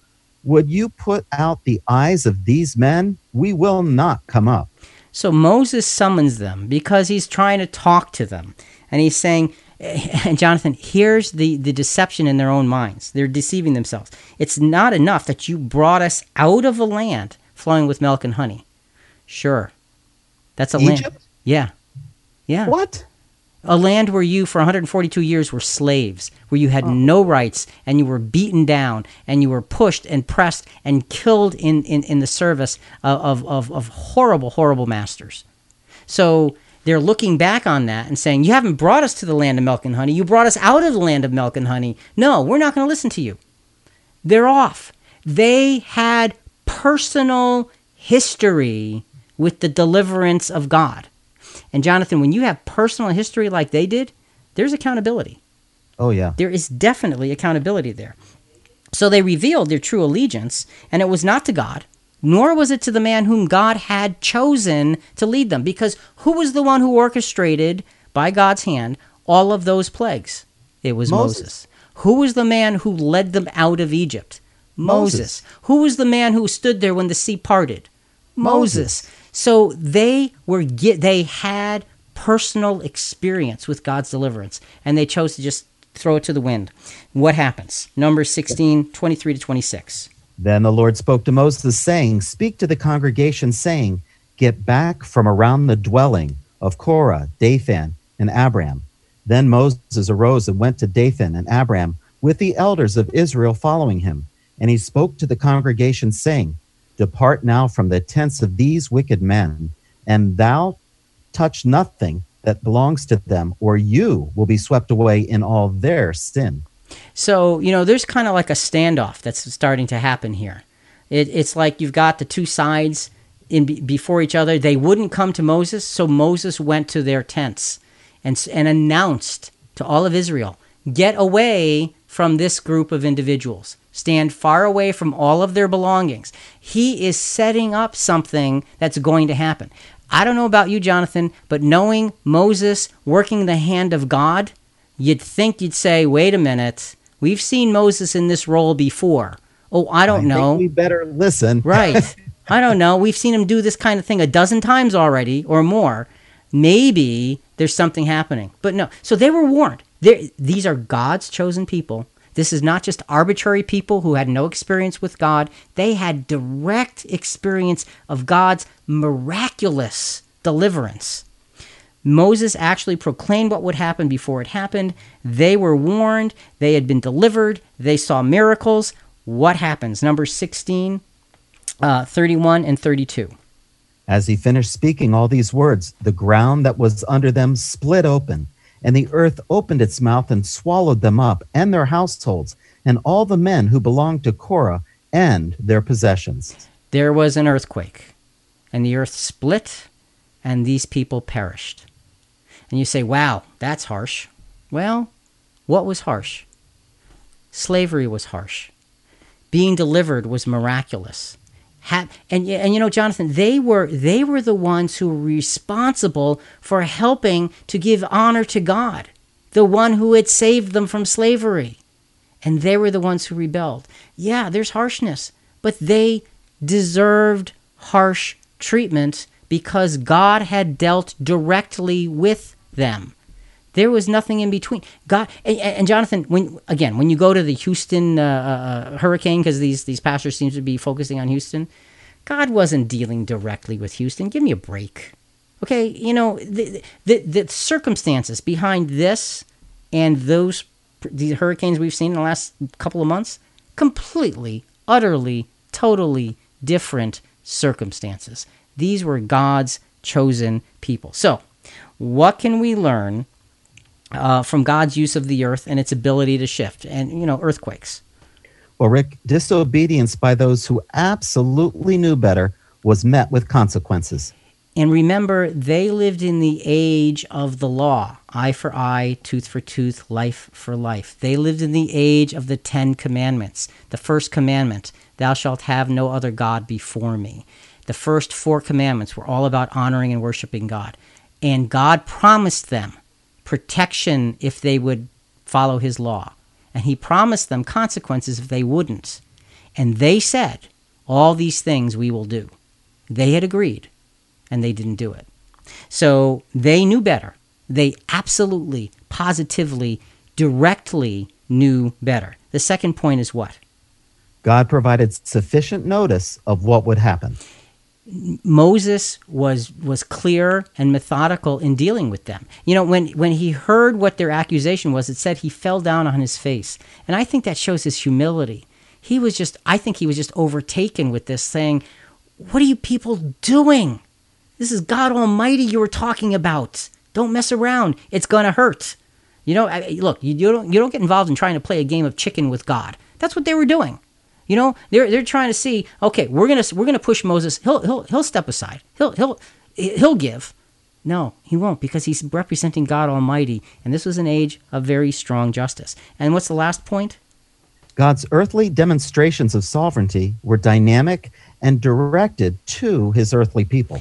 Would you put out the eyes of these men? We will not come up. So Moses summons them because he's trying to talk to them. And he's saying, and Jonathan, here's the, the deception in their own minds. They're deceiving themselves. It's not enough that you brought us out of a land flowing with milk and honey. Sure. That's a land. Yeah. Yeah. What? A land where you, for 142 years, were slaves, where you had oh. no rights and you were beaten down and you were pushed and pressed and killed in, in, in the service of, of, of horrible, horrible masters. So they're looking back on that and saying, You haven't brought us to the land of milk and honey. You brought us out of the land of milk and honey. No, we're not going to listen to you. They're off. They had personal history with the deliverance of God. And Jonathan, when you have personal history like they did, there's accountability. Oh, yeah. There is definitely accountability there. So they revealed their true allegiance, and it was not to God, nor was it to the man whom God had chosen to lead them. Because who was the one who orchestrated, by God's hand, all of those plagues? It was Moses. Moses. Who was the man who led them out of Egypt? Moses. Moses. Who was the man who stood there when the sea parted? Moses. So they were they had personal experience with God's deliverance and they chose to just throw it to the wind. What happens? Numbers 16, 23 to 26. Then the Lord spoke to Moses, saying, Speak to the congregation, saying, Get back from around the dwelling of Korah, Dathan, and Abram. Then Moses arose and went to Dathan and Abram with the elders of Israel following him. And he spoke to the congregation, saying, Depart now from the tents of these wicked men, and thou touch nothing that belongs to them, or you will be swept away in all their sin. So, you know, there's kind of like a standoff that's starting to happen here. It, it's like you've got the two sides in before each other. They wouldn't come to Moses, so Moses went to their tents and, and announced to all of Israel, get away from this group of individuals. Stand far away from all of their belongings. He is setting up something that's going to happen. I don't know about you, Jonathan, but knowing Moses working the hand of God, you'd think you'd say, wait a minute, we've seen Moses in this role before. Oh, I don't I know. We better listen. Right. I don't know. We've seen him do this kind of thing a dozen times already or more. Maybe there's something happening. But no. So they were warned. They're, these are God's chosen people. This is not just arbitrary people who had no experience with God. They had direct experience of God's miraculous deliverance. Moses actually proclaimed what would happen before it happened. They were warned. They had been delivered. They saw miracles. What happens? Number 16, uh, 31, and 32. As he finished speaking all these words, the ground that was under them split open, and the earth opened its mouth and swallowed them up and their households, and all the men who belonged to Korah and their possessions. There was an earthquake, and the earth split, and these people perished. And you say, wow, that's harsh. Well, what was harsh? Slavery was harsh. Being delivered was miraculous. Ha- and, and you know, Jonathan, they were they were the ones who were responsible for helping to give honor to God, the one who had saved them from slavery. And they were the ones who rebelled. Yeah, there's harshness, but they deserved harsh treatment because God had dealt directly with them. There was nothing in between. God and, and Jonathan, when again, when you go to the Houston uh, uh, hurricane, because these these pastors seem to be focusing on Houston, God wasn't dealing directly with Houston. Give me a break, okay? You know the the, the circumstances behind this and those these hurricanes we've seen in the last couple of months, completely, utterly, totally different circumstances. These were God's chosen people. So, what can we learn uh, from God's use of the earth and its ability to shift and, you know, earthquakes? Well, Rick, disobedience by those who absolutely knew better was met with consequences. And remember, they lived in the age of the law eye for eye, tooth for tooth, life for life. They lived in the age of the Ten Commandments. The first commandment, thou shalt have no other God before me. The first four commandments were all about honoring and worshiping God. And God promised them protection if they would follow his law. And he promised them consequences if they wouldn't. And they said, All these things we will do. They had agreed, and they didn't do it. So they knew better. They absolutely, positively, directly knew better. The second point is what? God provided sufficient notice of what would happen. Moses was was clear and methodical in dealing with them. You know, when when he heard what their accusation was, it said he fell down on his face. And I think that shows his humility. He was just I think he was just overtaken with this saying, "What are you people doing? This is God Almighty you were talking about. Don't mess around. It's going to hurt." You know, look, you don't you don't get involved in trying to play a game of chicken with God. That's what they were doing. You know, they're they're trying to see. Okay, we're gonna we're gonna push Moses. He'll he'll he'll step aside. He'll he'll he'll give. No, he won't because he's representing God Almighty, and this was an age of very strong justice. And what's the last point? God's earthly demonstrations of sovereignty were dynamic and directed to his earthly people.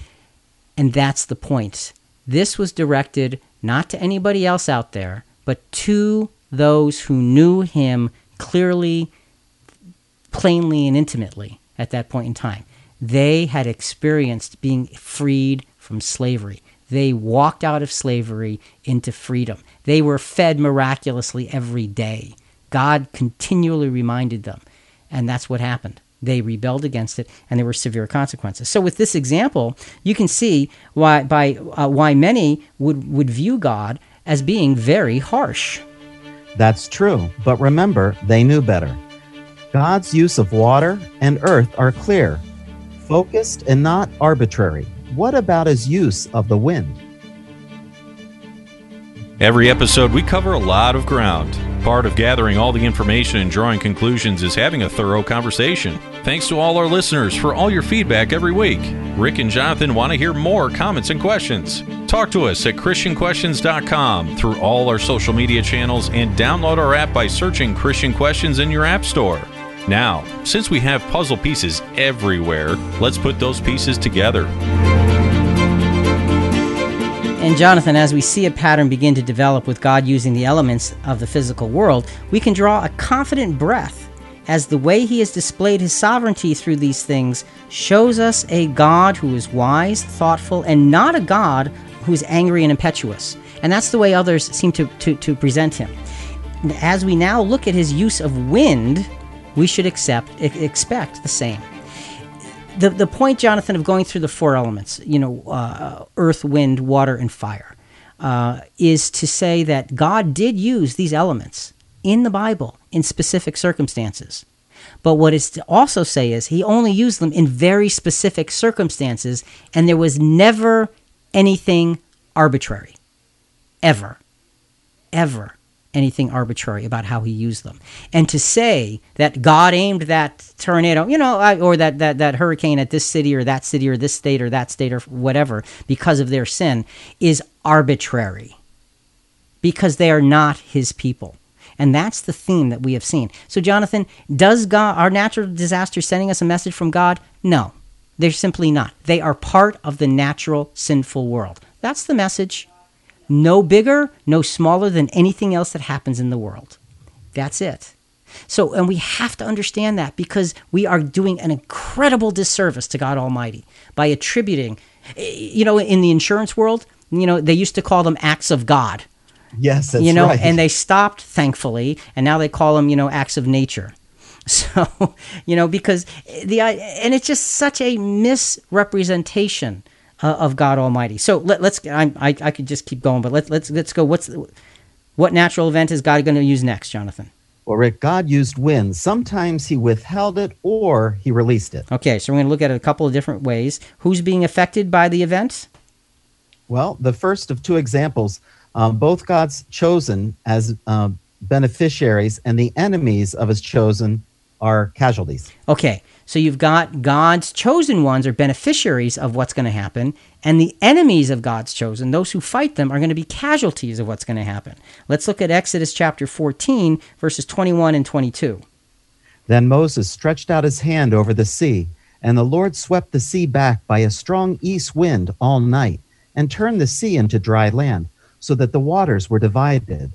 And that's the point. This was directed not to anybody else out there, but to those who knew him clearly plainly and intimately at that point in time. They had experienced being freed from slavery. They walked out of slavery into freedom. They were fed miraculously every day. God continually reminded them. And that's what happened. They rebelled against it, and there were severe consequences. So, with this example, you can see why, by, uh, why many would, would view God as being very harsh. That's true, but remember, they knew better. God's use of water and earth are clear, focused, and not arbitrary. What about his use of the wind? Every episode, we cover a lot of ground. Part of gathering all the information and drawing conclusions is having a thorough conversation. Thanks to all our listeners for all your feedback every week. Rick and Jonathan want to hear more comments and questions. Talk to us at ChristianQuestions.com through all our social media channels and download our app by searching Christian Questions in your App Store. Now, since we have puzzle pieces everywhere, let's put those pieces together. And Jonathan, as we see a pattern begin to develop with God using the elements of the physical world, we can draw a confident breath as the way he has displayed his sovereignty through these things shows us a God who is wise, thoughtful, and not a God who is angry and impetuous. And that's the way others seem to, to, to present him. As we now look at his use of wind, we should accept, expect the same. The, the point, Jonathan, of going through the four elements, you know, uh, earth, wind, water, and fire, uh, is to say that God did use these elements in the Bible in specific circumstances. But what is to also say is he only used them in very specific circumstances, and there was never anything arbitrary. Ever. Ever anything arbitrary about how he used them. And to say that God aimed that tornado, you know, or that, that, that hurricane at this city or that city or this state or that state or whatever because of their sin is arbitrary because they are not his people. And that's the theme that we have seen. So, Jonathan, does God, our natural disaster sending us a message from God? No, they're simply not. They are part of the natural sinful world. That's the message. No bigger, no smaller than anything else that happens in the world. That's it. So, and we have to understand that because we are doing an incredible disservice to God Almighty by attributing, eh, you know, in the insurance world, you know, they used to call them acts of God. Yes, that's you know, right. and they stopped, thankfully, and now they call them, you know, acts of nature. So, you know, because the eh, and it's just such a misrepresentation uh, of God Almighty. So let, us I, I I could just keep going, but let's let's let's go. What's what natural event is God going to use next, Jonathan? Well, Rick, God used wind. Sometimes He withheld it, or He released it. Okay, so we're going to look at it a couple of different ways. Who's being affected by the event? Well, the first of two examples um, both God's chosen as uh, beneficiaries and the enemies of his chosen are casualties. Okay, so you've got God's chosen ones or beneficiaries of what's going to happen, and the enemies of God's chosen, those who fight them, are going to be casualties of what's going to happen. Let's look at Exodus chapter 14, verses 21 and 22. Then Moses stretched out his hand over the sea, and the Lord swept the sea back by a strong east wind all night, and turned the sea into dry land so that the waters were divided.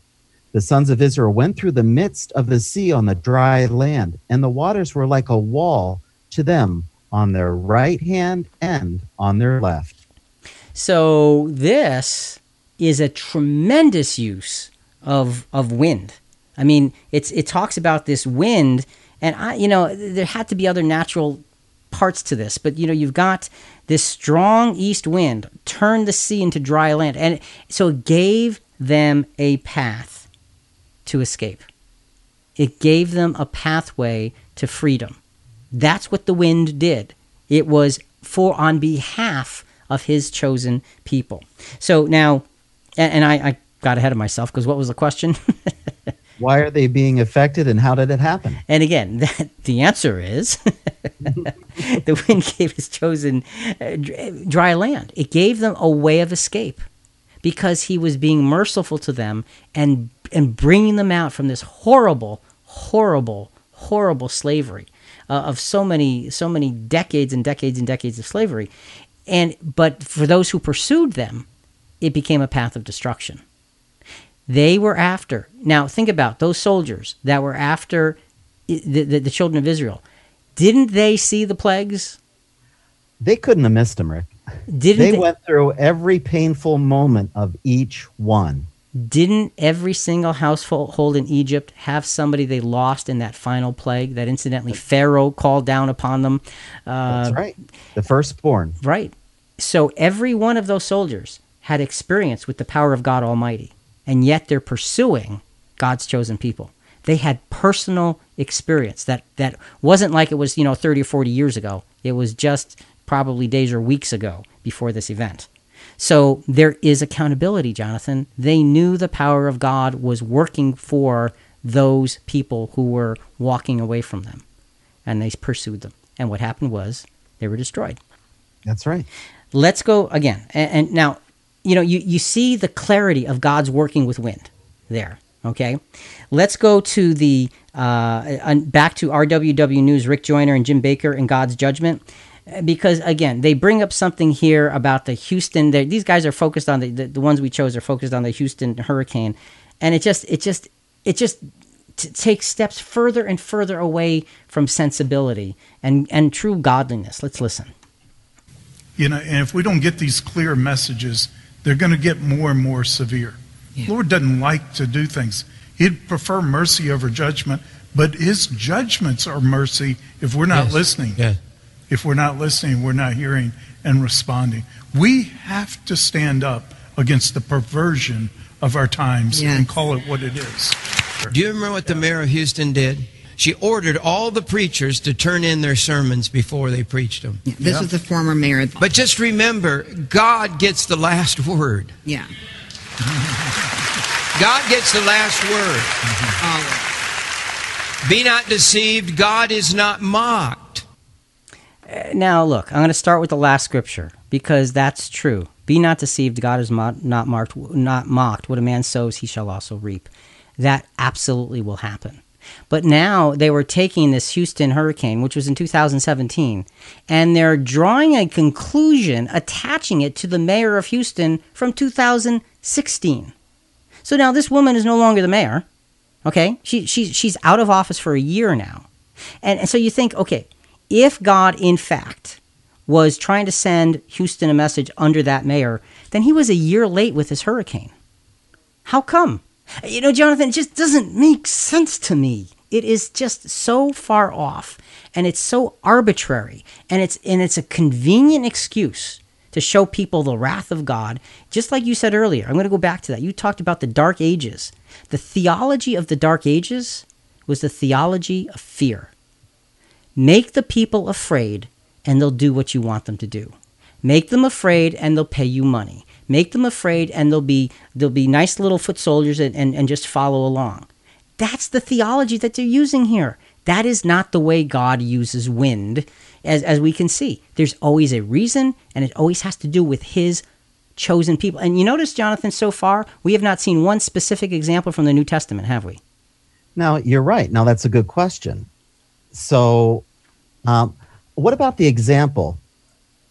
The sons of Israel went through the midst of the sea on the dry land, and the waters were like a wall to them on their right hand and on their left. So this is a tremendous use of of wind. I mean, it's it talks about this wind, and I, you know, there had to be other natural parts to this, but you know, you've got this strong east wind turned the sea into dry land, and so it gave them a path to escape. It gave them a pathway to freedom. That's what the wind did. It was for on behalf of his chosen people. So now, and, I, I got ahead of myself because what was the question? Why are they being affected and how did it happen? And again, that, the answer is the wind gave his chosen uh, dry land. It gave them a way of escape because he was being merciful to them and and bringing them out from this horrible, horrible, horrible slavery uh, of so many so many decades and decades and decades of slavery. And but for those who pursued them, it became a path of destruction. They were after. Now, think about those soldiers that were after the, the, the, children of Israel. Didn't they see the plagues? They couldn't have missed them, Rick. Didn't they, they went through every painful moment of each one. Didn't every single household in Egypt have somebody they lost in that final plague that incidentally Pharaoh called down upon them? Uh, That's right. The firstborn. Right. So every one of those soldiers had experience with the power of God Almighty and yet they're pursuing God's chosen people. They had personal experience that that wasn't like it was, you know, 30 or 40 years ago. It was just probably days or weeks ago before this event. So there is accountability, Jonathan. They knew the power of God was working for those people who were walking away from them, and they pursued them. And what happened was they were destroyed. That's right. Let's go again. And, and now you know, you, you see the clarity of God's working with wind there. Okay, let's go to the uh, back to RWW News, Rick Joyner and Jim Bakker and God's judgment, because again they bring up something here about the Houston. These guys are focused on the, the the ones we chose are focused on the Houston hurricane, and it just it just it just t- takes steps further and further away from sensibility and, and true godliness. Let's listen. You know, and if we don't get these clear messages, they're going to get more and more severe. Yeah. Lord doesn't like to do things. He'd prefer mercy over judgment, but his judgments are mercy if we're not Yes. listening. Yeah. If we're not listening, we're not hearing and responding. We have to stand up against the perversion of our times Yes. and call it what it is. Do you remember what the mayor of Houston did? She ordered all the preachers to turn in their sermons before they preached them. Yeah, this Yeah. was the former mayor. But just remember, God gets the last word. yeah. God gets the last word. Always. Be not deceived, God is not mocked. Uh, now, look, I'm going to start with the last scripture because that's true. Be not deceived; God is mo- not marked, not mocked. What a man sows, he shall also reap. That absolutely will happen. But now they were taking this Houston hurricane, which was in 2017, and they're drawing a conclusion, attaching it to the mayor of Houston from 2016. So now this woman is no longer the mayor. Okay, she, she she's out of office for a year now, and, and so you think, okay, if God in fact was trying to send Houston a message under that mayor, then he was a year late with his hurricane. How come? You know, Jonathan, it just doesn't make sense to me. It is just so far off and it's so arbitrary and it's and it's a convenient excuse to show people the wrath of God. Just like you said earlier, I'm going to go back to that. You talked about the dark ages. The theology of the dark ages was the theology of fear. Make the people afraid and they'll do what you want them to do. Make them afraid and they'll pay you money. Make them afraid and they'll be they'll be nice little foot soldiers and, and, and just follow along. That's the theology that they're using here. That is not the way God uses wind, as, as we can see. There's always a reason, and it always has to do with His chosen people. And you notice, Jonathan, so far, we have not seen one specific example from the New Testament, have we? Now, you're right. Now, that's a good question. So, um, what about the example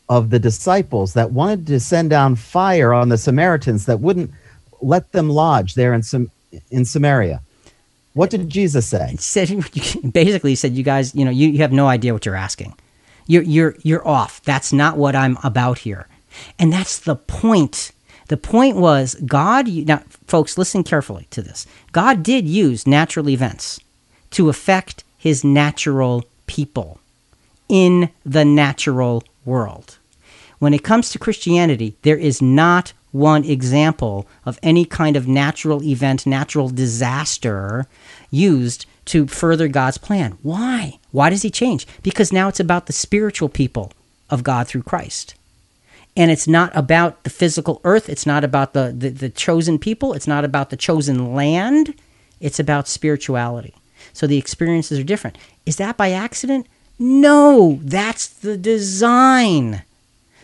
of the disciples that wanted to send down fire on the Samaritans that wouldn't let them lodge there in, in Samaria? What did Jesus say? It said basically he said you guys you know you, you have no idea what you're asking. You're you're you're off. That's not what i'm about here. And that's the point. The point was god now folks listen carefully to this. God did use natural events to affect his natural people in the natural world when it comes to christianity there is not one example of any kind of natural event, natural disaster used to further God's plan. Why? Why does he change? Because now it's about the spiritual people of God through Christ. And it's not about the physical earth. It's not about the, the, the chosen people. It's not about the chosen land. It's about spirituality. So the experiences are different. Is that by accident? No, that's the design.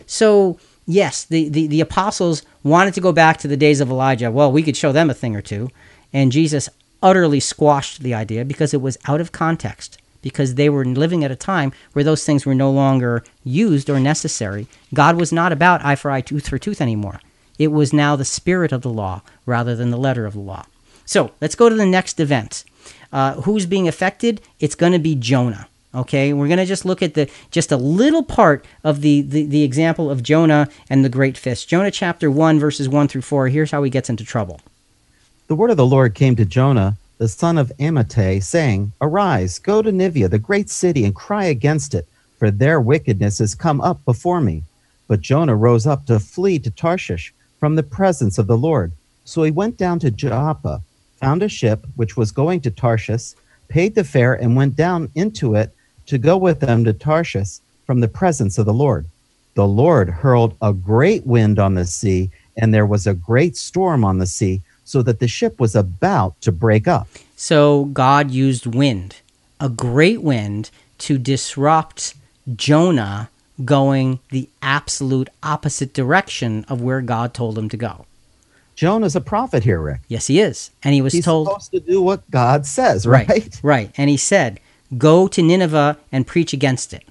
So yes, the, the, the apostles wanted to go back to the days of Elijah. Well, we could show them a thing or two. And Jesus utterly squashed the idea because it was out of context, because they were living at a time where those things were no longer used or necessary. God was not about eye for eye, tooth for tooth anymore. It was now the spirit of the law rather than the letter of the law. So let's go to the next event. Uh, who's being affected? It's going to be Jonah. Okay, we're going to just look at the just a little part of the, the the example of Jonah and the great fish. Jonah chapter one verses one through four. Here's how he gets into trouble. The word of the Lord came to Jonah, the son of Amittai, saying, Arise, go to Nineveh, the great city, and cry against it, for their wickedness has come up before me. But Jonah rose up to flee to Tarshish from the presence of the Lord. So he went down to Joppa, found a ship which was going to Tarshish, paid the fare, and went down into it to go with them to Tarshish from the presence of the Lord. The Lord hurled a great wind on the sea, and there was a great storm on the sea, so that the ship was about to break up. So God used wind, a great wind, to disrupt Jonah going the absolute opposite direction of where God told him to go. Jonah's a prophet here, Rick. Yes, he is, and he was He's told supposed to do what God says, right? right, right, and he said, "Go to Nineveh and preach against it."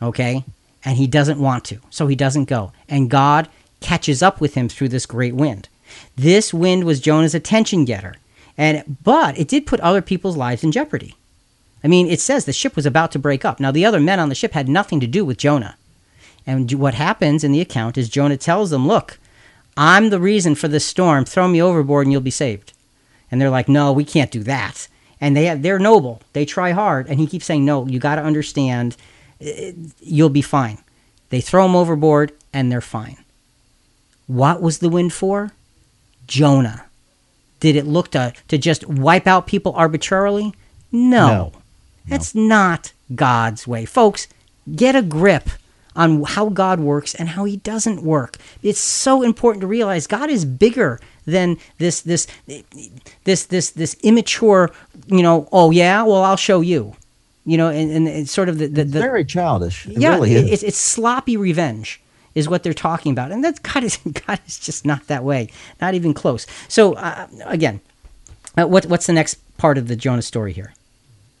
Okay, and he doesn't want to, so he doesn't go, and God catches up with him through this great wind. This wind was Jonah's attention getter. And but it did put other people's lives in jeopardy. I mean, it says the ship was about to break up. Now the other men on the ship had nothing to do with Jonah. And what happens in the account is Jonah tells them, "Look, I'm the reason for this storm. Throw me overboard and you'll be saved." And they're like, "No, we can't do that." And they have, they're noble. They try hard, and he keeps saying, "No, you got to understand. eh, You'll be fine." They throw him overboard, and they're fine. What was the wind for? Jonah. Did it look to, to just wipe out people arbitrarily? No. No. That's not God's way. Folks, get a grip on how God works and how he doesn't work. It's so important to realize God is bigger than this this this this this immature, you know, oh yeah, well I'll show you. You know, and, and it's sort of the, the, the Very childish. It yeah, really. It's, it's sloppy revenge is what they're talking about, and that's God is God is just not that way, not even close. So uh, again, uh, what what's the next part of the Jonah story here?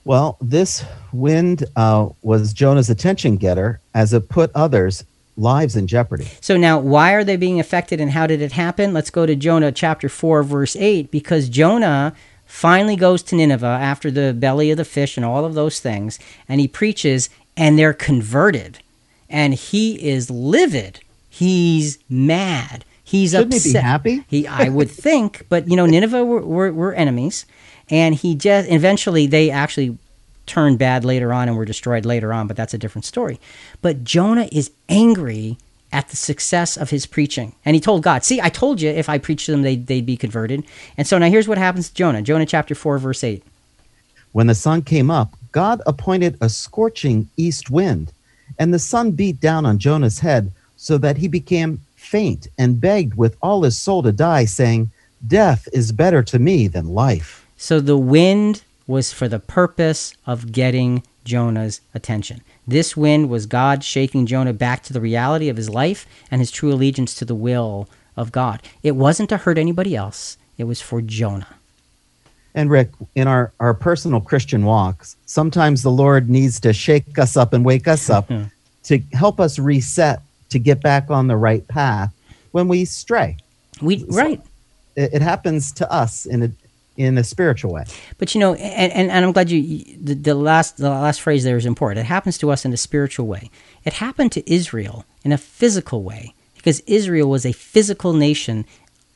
Well, this wind uh, was Jonah's attention getter as it put others' lives in jeopardy. So now, why are they being affected, and how did it happen? Let's go to Jonah chapter four, verse eight, because Jonah finally goes to Nineveh after the belly of the fish and all of those things, and he preaches, and they're converted, and he is livid. He's mad. He's Shouldn't he upset. be happy? He, I would think, but you know, Nineveh were, were, were enemies, and he just eventually they actually turned bad later on and were destroyed later on, but that's a different story. But Jonah is angry at the success of his preaching, and he told God, "See, I told you if I preached to them, they'd, they'd be converted." And so now here's what happens to Jonah. Jonah chapter four, verse eight. When the sun came up, God appointed a scorching east wind, and the sun beat down on Jonah's head so that he became faint and begged with all his soul to die, saying, Death is better to me than life. So the wind was for the purpose of getting Jonah's attention. This wind was God shaking Jonah back to the reality of his life and his true allegiance to the will of God. It wasn't to hurt anybody else, it was for Jonah. And Rick, in our, our personal Christian walks, sometimes the Lord needs to shake us up and wake us up to help us reset to get back on the right path when we stray. We right. It, it happens to us in a in a spiritual way. But you know, and, and, and I'm glad you the, the last the last phrase there is important. It happens to us in a spiritual way. It happened to Israel in a physical way because Israel was a physical nation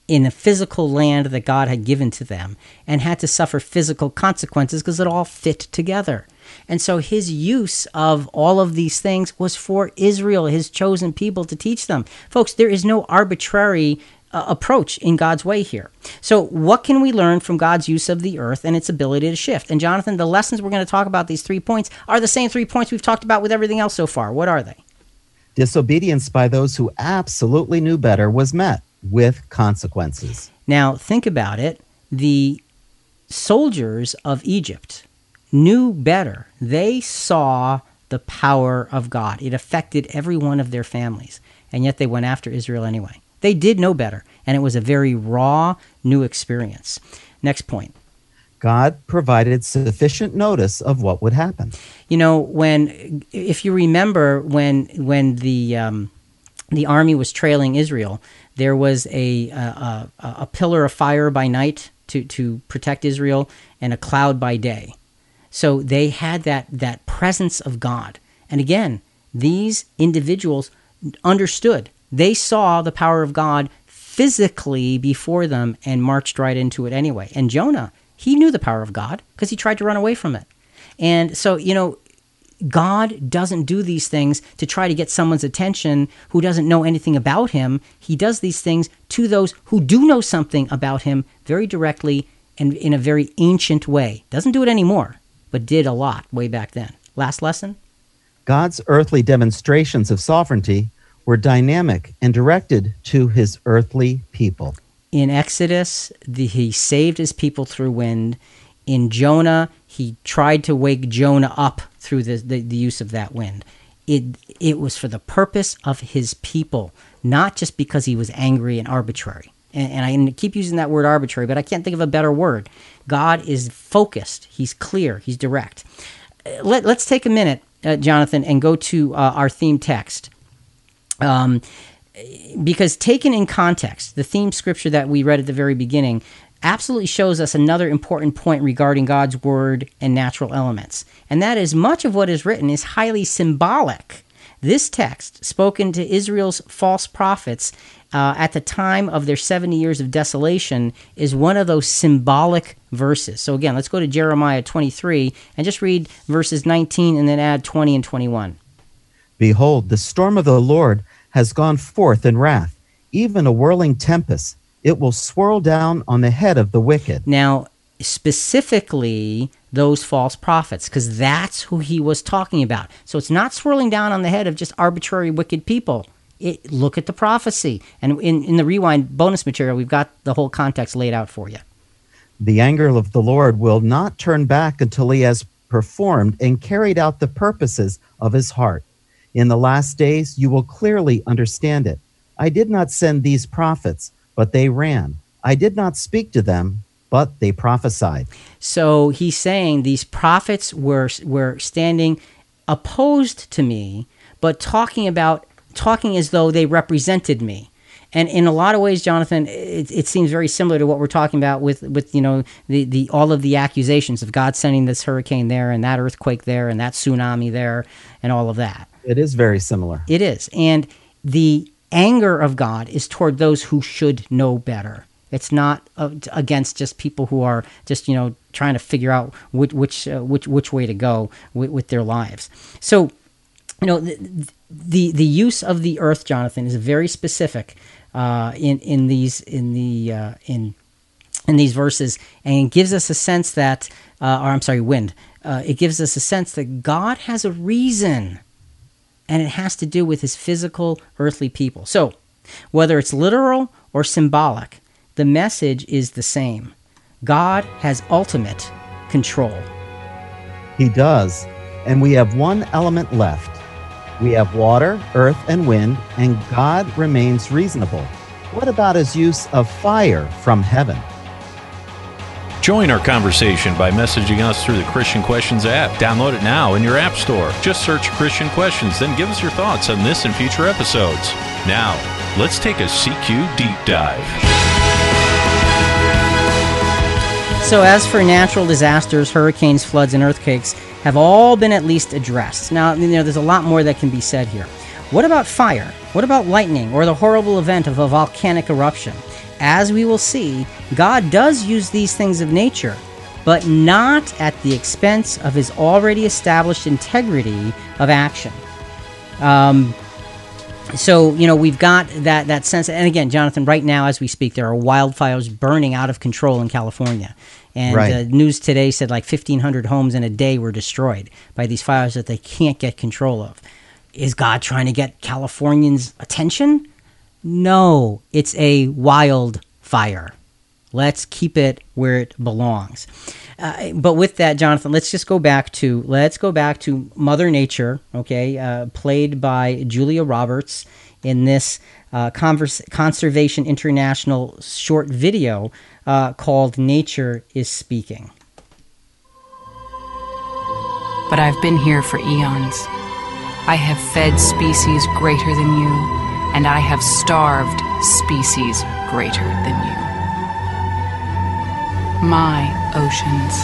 in a physical land that God had given to them and had to suffer physical consequences because it all fit together. And so his use of all of these things was for Israel, his chosen people, to teach them. Folks, there is no arbitrary uh, approach in God's way here. So, what can we learn from God's use of the earth and its ability to shift? And, Jonathan, the lessons we're going to talk about, these three points, are the same three points we've talked about with everything else so far. What are they? Disobedience by those who absolutely knew better was met with consequences. Now, think about it. The soldiers of Egypt knew better. They saw the power of God. It affected every one of their families, and yet they went after Israel anyway. They did know better, and it was a very raw, new experience. Next point. God provided sufficient notice of what would happen. You know, when if you remember when when the um, the army was trailing Israel, there was a, a a a pillar of fire by night to to protect Israel and a cloud by day. So they had that that presence of God. And again, these individuals understood. They saw the power of God physically before them and marched right into it anyway. And Jonah, he knew the power of God because he tried to run away from it. And so, you know, God doesn't do these things to try to get someone's attention who doesn't know anything about him. He does these things to those who do know something about him very directly and in a very ancient way. Doesn't do it anymore, but did a lot way back then. Last lesson? God's earthly demonstrations of sovereignty were dynamic and directed to his earthly people. In Exodus, the, he saved his people through wind. In Jonah, he tried to wake Jonah up through the, the, the use of that wind. It, it was for the purpose of his people, not just because he was angry and arbitrary. And, and I keep using that word arbitrary, but I can't think of a better word. God is focused, he's clear, he's direct. Uh, Let, let's take a minute, uh, Jonathan, and go to uh, our theme text. Um, because taken in context, the theme scripture that we read at the very beginning, absolutely shows us another important point regarding God's word and natural elements. And that is much of what is written is highly symbolic. This text, spoken to Israel's false prophets uh, at the time of their 70 years of desolation, is one of those symbolic verses. So, again, let's go to Jeremiah 23 and just read verses 19 and then add 20 and 21. Behold, the storm of the Lord has gone forth in wrath, even a whirling tempest. It will swirl down on the head of the wicked. Now, specifically those false prophets, because that's who he was talking about. So it's not swirling down on the head of just arbitrary wicked people. It, look at the prophecy. And in, in the rewind bonus material, we've got the whole context laid out for you. The anger of the Lord will not turn back until he has performed and carried out the purposes of his heart. In the last days, you will clearly understand it. I did not send these prophets, but they ran. I did not speak to them, but they prophesied. So he's saying these prophets were were standing opposed to me, but talking about talking as though they represented me. And in a lot of ways, Jonathan, it, it, seems very similar to what we're talking about with, with you know the, the all of the accusations of God sending this hurricane there and that earthquake there and that tsunami there and all of that. It is very similar. It is, and the anger of God is toward those who should know better. It's not uh, against just people who are just you know trying to figure out which which uh, which which way to go with, with their lives. So, you know, the, the the use of the earth, Jonathan, is very specific uh, in in these in the uh, in in these verses, and gives us a sense that, uh, or I'm sorry, wind. It gives us a sense that God has a reason, and it has to do with His physical earthly people. So, whether it's literal or symbolic, the message is the same. God has ultimate control. He does, and we have one element left we have water, earth, and wind, and God remains reasonable. What about his use of fire from heaven? Join our conversation by messaging us through the Christian Questions app. Download it now in your App Store. Just search Christian Questions, then give us your thoughts on this and future episodes. Now, let's take a CQ deep dive. So, as for natural disasters, hurricanes, floods, and earthquakes, have all been at least addressed. Now, you know, there's a lot more that can be said here. What about fire? What about lightning or the horrible event of a volcanic eruption? As we will see, God does use these things of nature, but not at the expense of his already established integrity of action. Um, so you know we've got that that sense and again jonathan right now as we speak there are wildfires burning out of control in california and right. uh, news today said like 1,500 homes in a day were destroyed by these fires that they can't get control of. Is God trying to get Californians' attention? No, it's a wildfire. Let's keep it where it belongs. Uh, but with that, Jonathan, let's just go back to let's go back to Mother Nature, okay, uh, played by Julia Roberts in this uh, Converse, Conservation International short video uh, called Nature is Speaking. But I've been here for eons. I have fed species greater than you, and I have starved species greater than you. My oceans,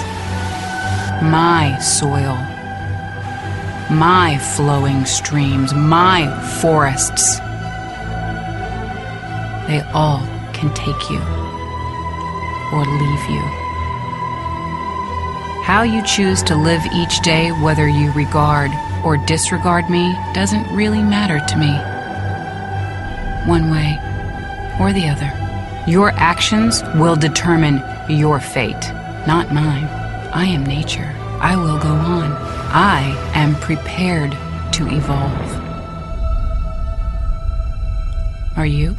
my soil, my flowing streams, my forests, they all can take you or leave you. How you choose to live each day, whether you regard or disregard me, doesn't really matter to me. One way or the other. Your actions will determine your fate, not mine. I am nature. I will go on. I am prepared to evolve. Are you?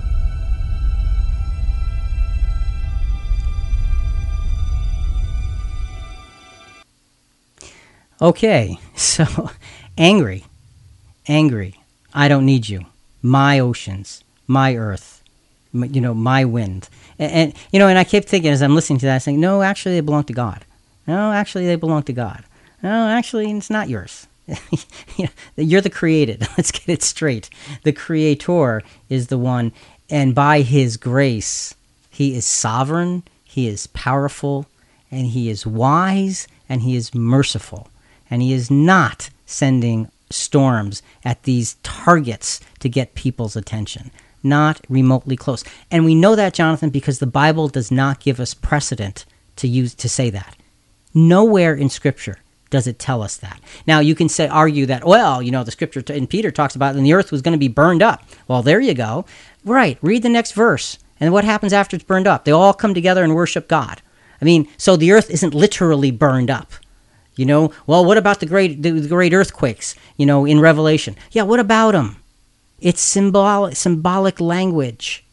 Okay, so angry, angry. I don't need you. My oceans, my earth, you know, my wind. And, and, you know, and I kept thinking as I'm listening to that, saying, no, actually, they belong to God. No, actually, they belong to God. No, actually, it's not yours. You're the created. Let's get it straight. The creator is the one, and by his grace, he is sovereign, He is powerful, and He is wise, and He is merciful. And He is not sending storms at these targets to get people's attention. Not remotely close. And we know that, Jonathan, because the Bible does not give us precedent to use to say that. Nowhere in Scripture does it tell us that. Now you can say argue that well, you know, the Scripture in Peter talks about and the earth was going to be burned up. Well, there you go. Right. Read the next verse. And what happens after it's burned up? They all come together and worship God. I mean, so the earth isn't literally burned up. You know, well, what about the great the, the great earthquakes? You know, in Revelation. Yeah, what about them? It's symbolic symbolic language.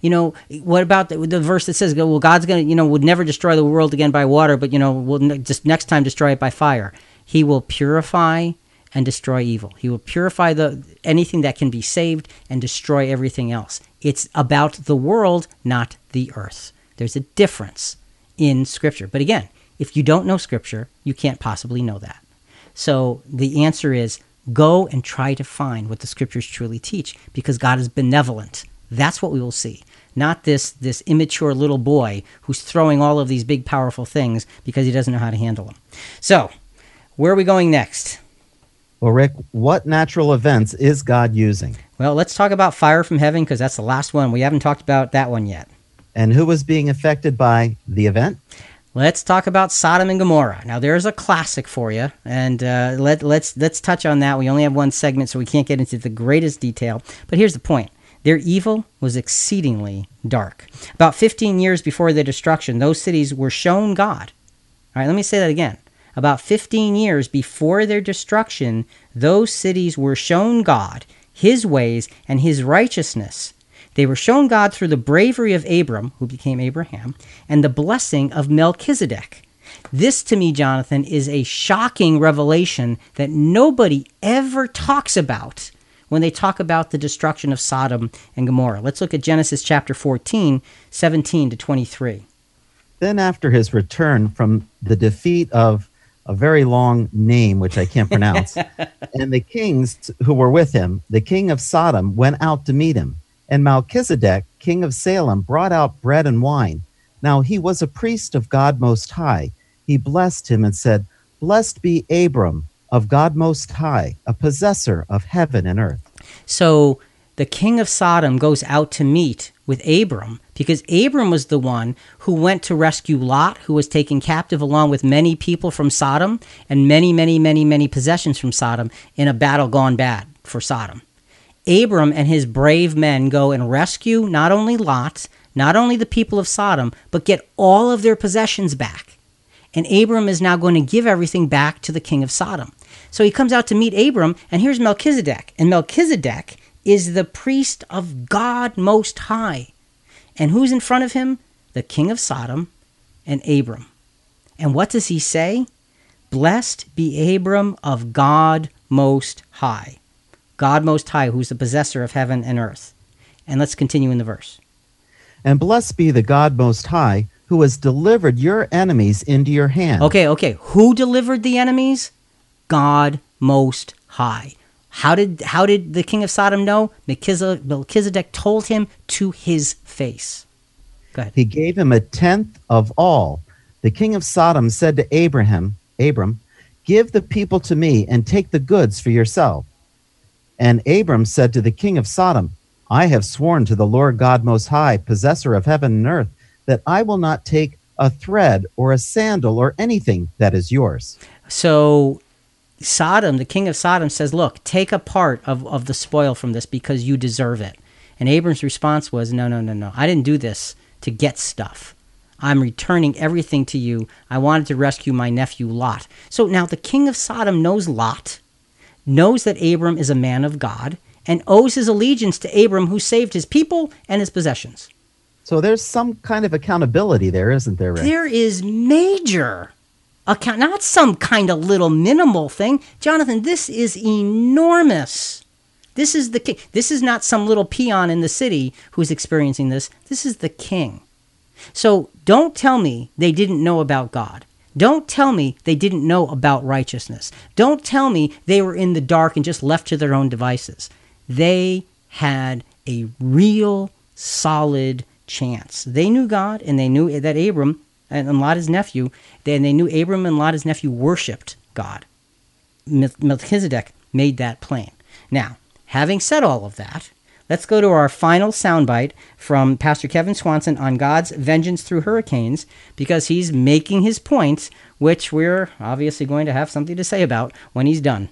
You know, what about the, the verse that says, "Well, God's going to, you know, would never destroy the world again by water, but you know, will ne- just next time destroy it by fire. He will purify and destroy evil. He will purify the anything that can be saved and destroy everything else. It's about the world, not the earth. There's a difference in Scripture. But again, if you don't know Scripture, you can't possibly know that. So the answer is go and try to find what the Scriptures truly teach, because God is benevolent. That's what we will see. Not this this immature little boy who's throwing all of these big powerful things because he doesn't know how to handle them. So, where are we going next? Well, Rick, what natural events is God using? Well, let's talk about fire from heaven because that's the last one. We haven't talked about that one yet. And who was being affected by the event? Let's talk about Sodom and Gomorrah. Now, there's a classic for you, and uh, let, let's let's touch on that. We only have one segment, so we can't get into the greatest detail. But here's the point: their evil was exceedingly dark. About 15 years before their destruction, those cities were shown God. All right, let me say that again. About 15 years before their destruction, those cities were shown God, His ways, and His righteousness. They were shown God through the bravery of Abram, who became Abraham, and the blessing of Melchizedek. This, to me, Jonathan, is a shocking revelation that nobody ever talks about when they talk about the destruction of Sodom and Gomorrah. Let's look at Genesis chapter 14, 17 to 23. Then, after his return from the defeat of a very long name, which I can't pronounce, and the kings who were with him, the king of Sodom went out to meet him. And Melchizedek, king of Salem, brought out bread and wine. Now he was a priest of God Most High. He blessed him and said, Blessed be Abram of God Most High, a possessor of heaven and earth. So the king of Sodom goes out to meet with Abram because Abram was the one who went to rescue Lot, who was taken captive along with many people from Sodom and many, many, many, many possessions from Sodom in a battle gone bad for Sodom. Abram and his brave men go and rescue not only Lot, not only the people of Sodom, but get all of their possessions back. And Abram is now going to give everything back to the king of Sodom. So he comes out to meet Abram, and here's Melchizedek. And Melchizedek is the priest of God Most High. And who's in front of him? The king of Sodom and Abram. And what does he say? Blessed be Abram of God Most High. God Most High, who's the possessor of heaven and earth. And let's continue in the verse. And blessed be the God Most High, who has delivered your enemies into your hand. Okay, okay. Who delivered the enemies? God Most High. How did how did the king of Sodom know? Melchizedek, told him to his face. Go ahead. He gave him a tenth of all. The king of Sodom said to Abraham, Abram, give the people to me and take the goods for yourself. And Abram said to the king of Sodom, I have sworn to the Lord God Most High, possessor of heaven and earth, that I will not take a thread or a sandal or anything that is yours. So Sodom, the king of Sodom, says, Look, take a part of, of the spoil from this because you deserve it. And Abram's response was, No, no, no, no. I didn't do this to get stuff. I'm returning everything to you. I wanted to rescue my nephew Lot. So now the king of Sodom knows Lot, knows that Abram is a man of God, and owes his allegiance to Abram, who saved his people and his possessions. So there's some kind of accountability there, isn't there, Rick? There is major account, not some kind of little minimal thing. Jonathan, this is enormous. This is the king. This is not some little peon in the city who's experiencing this. This is the king. So don't tell me they didn't know about God. Don't tell me they didn't know about righteousness. Don't tell me they were in the dark and just left to their own devices. They had a real, solid chance. They knew God, and they knew that Abram and Lot, his nephew, and they knew Abram and Lot, his nephew, worshipped God. Melchizedek made that plain. Now, having said all of that, let's go to our final soundbite from Pastor Kevin Swanson on God's vengeance through hurricanes, because he's making his points, which we're obviously going to have something to say about when he's done.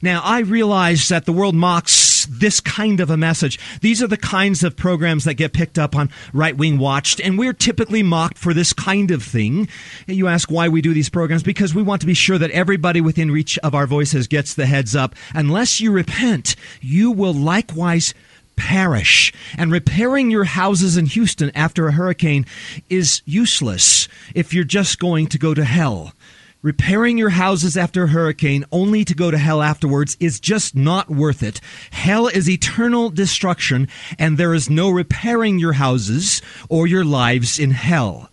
Now, I realize that the world mocks this kind of a message. These are the kinds of programs that get picked up on Right Wing Watched, and we're typically mocked for this kind of thing. You ask why we do these programs? Because we want to be sure that everybody within reach of our voices gets the heads up. Unless you repent, you will likewise perish. And repairing your houses in Houston after a hurricane is useless if you're just going to go to hell. Repairing your houses after a hurricane only to go to hell afterwards is just not worth it. Hell is eternal destruction, and there is no repairing your houses or your lives in hell.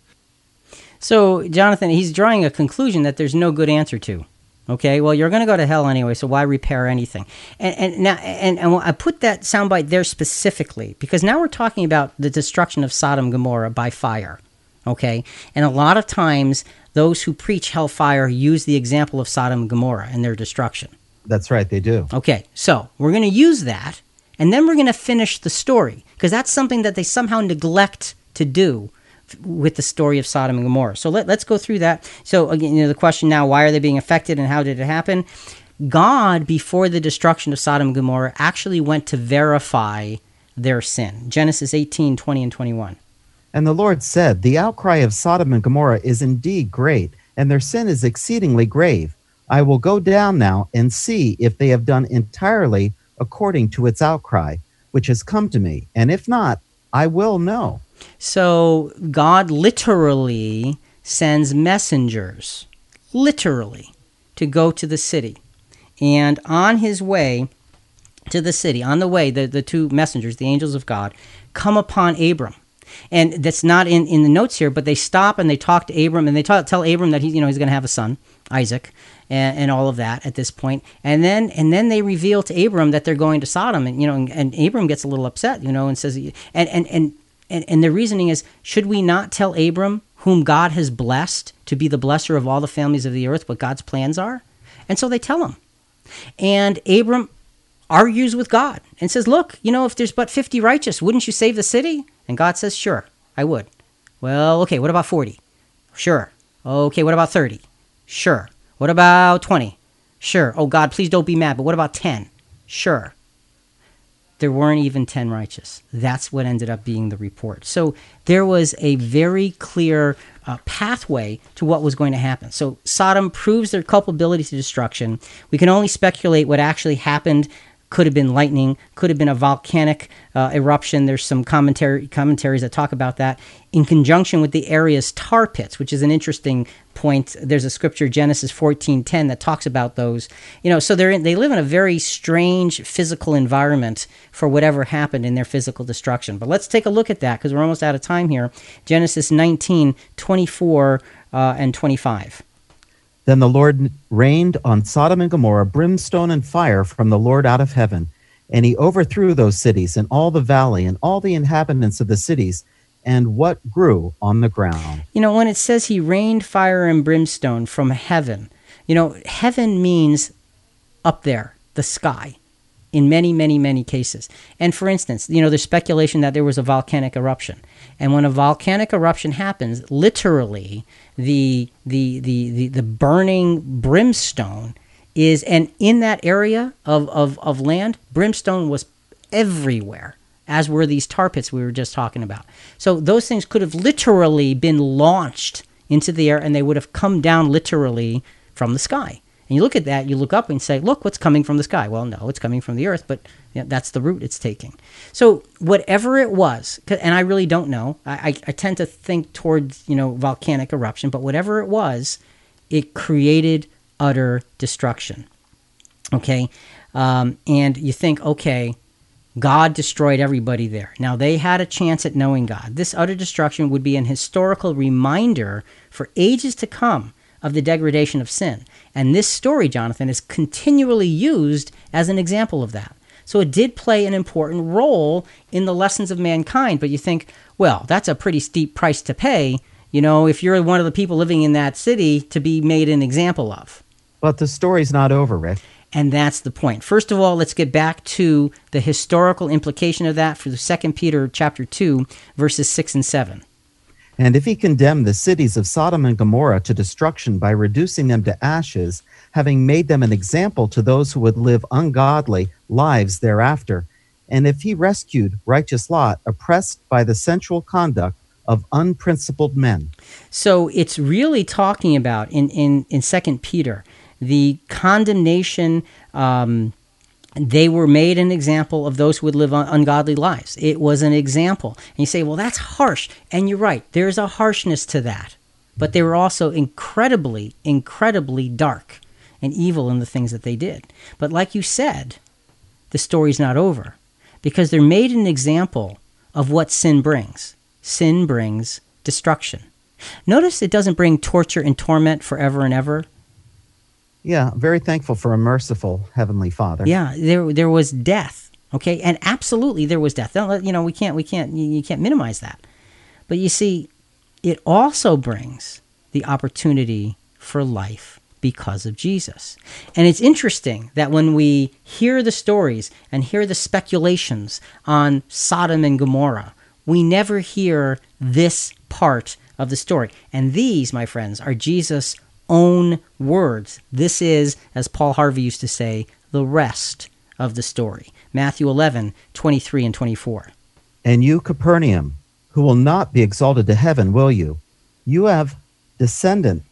So, Jonathan, he's drawing a conclusion that there's no good answer to. Okay, well, you're going to go to hell anyway, so why repair anything? And, and now, and, and I put that soundbite there specifically because now we're talking about the destruction of Sodom and Gomorrah by fire. Okay, and a lot of times those who preach hellfire use the example of Sodom and Gomorrah and their destruction. That's right, they do. Okay, so we're going to use that, and then we're going to finish the story because that's something that they somehow neglect to do with the story of Sodom and Gomorrah. So let, us go through that. So again, you know, the question now: Why are they being affected, and how did it happen? God, before the destruction of Sodom and Gomorrah, actually went to verify their sin. Genesis 18, 20, and 21. And the Lord said, The outcry of Sodom and Gomorrah is indeed great, and their sin is exceedingly grave. I will go down now and see if they have done entirely according to its outcry, which has come to me. And if not, I will know. So God literally sends messengers, literally, to go to the city. And on his way to the city, on the way, the, the two messengers, the angels of God, come upon Abram and that's not in, in the notes here, but they stop and they talk to Abram and they talk, tell Abram that he, you know, he's going to have a son, Isaac, and, and, all of that at this point. And then and then they reveal to Abram that they're going to Sodom, and you know, and, and Abram gets a little upset, you know, and says, and and and and, and the reasoning is, should we not tell Abram whom God has blessed to be the blesser of all the families of the earth, what God's plans are? And so they tell him. And Abram argues with God and says, Look, you know, if there's but 50 righteous, wouldn't you save the city? And God says, Sure, I would. Well, okay, what about 40? Sure. Okay, what about 30? Sure. What about 20? Sure. Oh, God, please don't be mad, but what about 10? Sure. There weren't even 10 righteous. That's what ended up being the report. So there was a very clear uh, pathway to what was going to happen. So Sodom proves their culpability to destruction. We can only speculate what actually happened could have been lightning, could have been a volcanic uh, eruption. There's some commentary commentaries that talk about that in conjunction with the area's tar pits, which is an interesting point. There's a scripture, Genesis 14:10, that talks about those. You know, so they're in, they live in a very strange physical environment for whatever happened in their physical destruction. But let's take a look at that because we're almost out of time here. Genesis 19, 24 uh, and 25. Then the Lord rained on Sodom and Gomorrah brimstone and fire from the Lord out of heaven, and he overthrew those cities and all the valley and all the inhabitants of the cities and what grew on the ground. You know, when it says he rained fire and brimstone from heaven, you know, heaven means up there, the sky in many, many, many cases. And for instance, you know, there's speculation that there was a volcanic eruption. And when a volcanic eruption happens, literally the the the the, the burning brimstone is and in that area of, of, of land, brimstone was everywhere, as were these tar pits we were just talking about. So those things could have literally been launched into the air and they would have come down literally from the sky. And you look at that, you look up and say, look, what's coming from the sky? Well, no, it's coming from the earth, but you know, that's the route it's taking. So whatever it was, and I really don't know, I, I tend to think towards, you know, volcanic eruption, but whatever it was, it created utter destruction. Okay? Um, and you think, okay, God destroyed everybody there. Now, they had a chance at knowing God. This utter destruction would be an historical reminder for ages to come of the degradation of sin. And this story, Jonathan, is continually used as an example of that. So it did play an important role in the lessons of mankind. But you think, well, that's a pretty steep price to pay, you know, if you're one of the people living in that city to be made an example of. But the story's not over, Rick. And that's the point. First of all, let's get back to the historical implication of that for the Second Peter chapter 2, verses 6 and 7. And if he condemned the cities of Sodom and Gomorrah to destruction by reducing them to ashes, having made them an example to those who would live ungodly lives thereafter, and if he rescued righteous Lot, oppressed by the sensual conduct of unprincipled men. So it's really talking about in in in Second Peter the condemnation. Um, they were made an example of those who would live ungodly lives. It was an example. And you say, well, that's harsh. And you're right. There's a harshness to that. But they were also incredibly, incredibly dark and evil in the things that they did. But like you said, the story's not over because they're made an example of what sin brings. Sin brings destruction. Notice it doesn't bring torture and torment forever and ever. Yeah, very thankful for a merciful heavenly Father. Yeah, there there was death. Okay, and absolutely there was death. You know we can't we can't you can't minimize that. But you see, it also brings the opportunity for life because of Jesus. And it's interesting that when we hear the stories and hear the speculations on Sodom and Gomorrah, we never hear this part of the story. And these, my friends, are Jesus' own words. This is, as Paul Harvey used to say, the rest of the story. Matthew 11, 23 and 24. And you, Capernaum, who will not be exalted to heaven, will you? You have descended,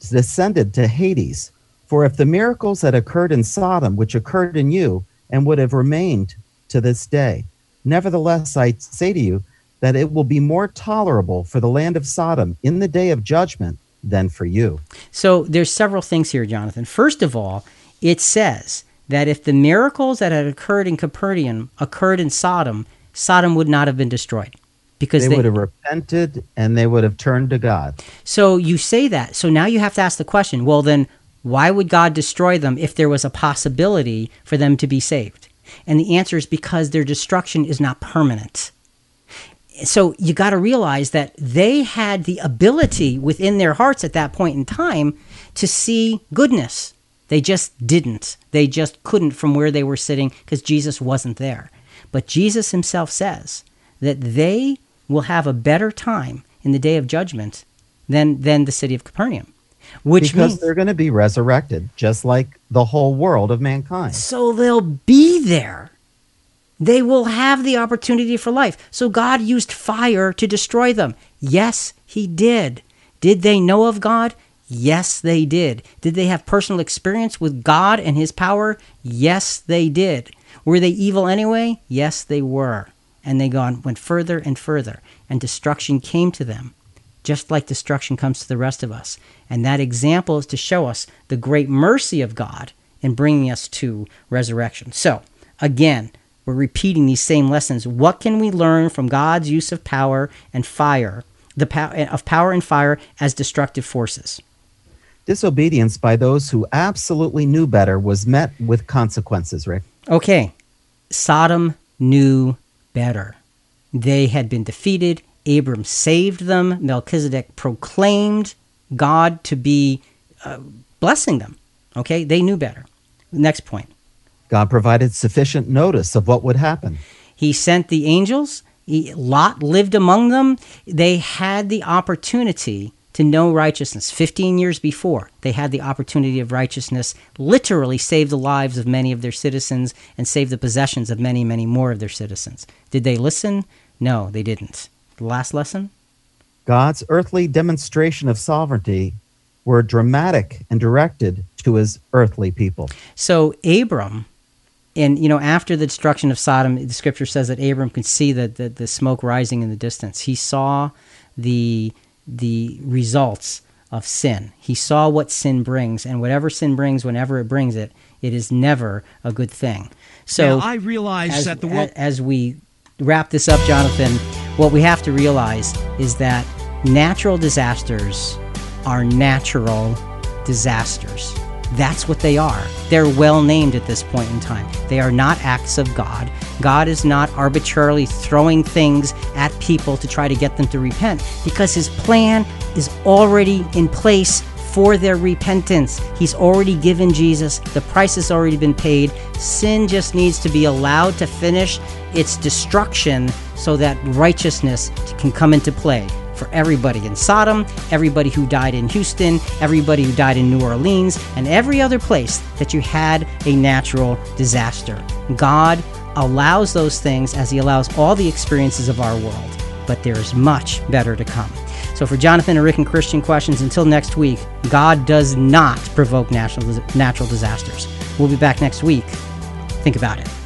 descended to Hades. For if the miracles that occurred in Sodom, which occurred in you, and would have remained to this day, nevertheless I say to you that it will be more tolerable for the land of Sodom in the day of judgment than for you. So there's several things here, Jonathan. First of all, it says that if the miracles that had occurred in Capernaum occurred in Sodom, Sodom would not have been destroyed because they, they, would have repented and they would have turned to God. So you say that. So now you have to ask the question, well then why would God destroy them if there was a possibility for them to be saved? And the answer is because their destruction is not permanent so you got to realize that they had the ability within their hearts at that point in time to see goodness. They just didn't. They just couldn't from where they were sitting because Jesus wasn't there. But Jesus himself says that they will have a better time in the day of judgment than, than the city of Capernaum. Which because means, they're going to be resurrected, just like the whole world of mankind. So they'll be there they will have the opportunity for life. So God used fire to destroy them. Yes, He did. Did they know of God? Yes, they did. Did they have personal experience with God and His power? Yes, they did. Were they evil anyway? Yes, they were. And they gone went further and further, and destruction came to them, just like destruction comes to the rest of us. And that example is to show us the great mercy of God in bringing us to resurrection. So, again, we're repeating these same lessons. What can we learn from God's use of power and fire, the power of power and fire as destructive forces? Disobedience by those who absolutely knew better was met with consequences, Rick. Okay. Sodom knew better. They had been defeated. Abram saved them. Melchizedek proclaimed God to be uh, blessing them. Okay, they knew better. Next point. God provided sufficient notice of what would happen. He sent the angels. He, Lot lived among them. They had the opportunity to know righteousness. 15 years before, they had the opportunity of righteousness, literally save the lives of many of their citizens and save the possessions of many, many more of their citizens. Did they listen? No, they didn't. The last lesson? God's earthly demonstration of sovereignty were dramatic and directed to his earthly people. So Abram and you know after the destruction of sodom the scripture says that abram could see the, the, the, smoke rising in the distance. He saw the the results of sin. He saw what sin brings and whatever sin brings whenever it brings it it is never a good thing. So now, i realize as, that the world- as we wrap this up jonathan what we have to realize is that natural disasters are natural disasters That's what they are. They're well named at this point in time. They are not acts of God. God is not arbitrarily throwing things at people to try to get them to repent because his plan is already in place for their repentance. He's already given Jesus, the price has already been paid. Sin just needs to be allowed to finish its destruction so that righteousness can come into play for everybody in Sodom, everybody who died in Houston, everybody who died in New Orleans, and every other place that you had a natural disaster. God allows those things as He allows all the experiences of our world, but there is much better to come. So, for Jonathan and Rick and Christian questions, until next week, God does not provoke natural, natural disasters. We'll be back next week. Think about it.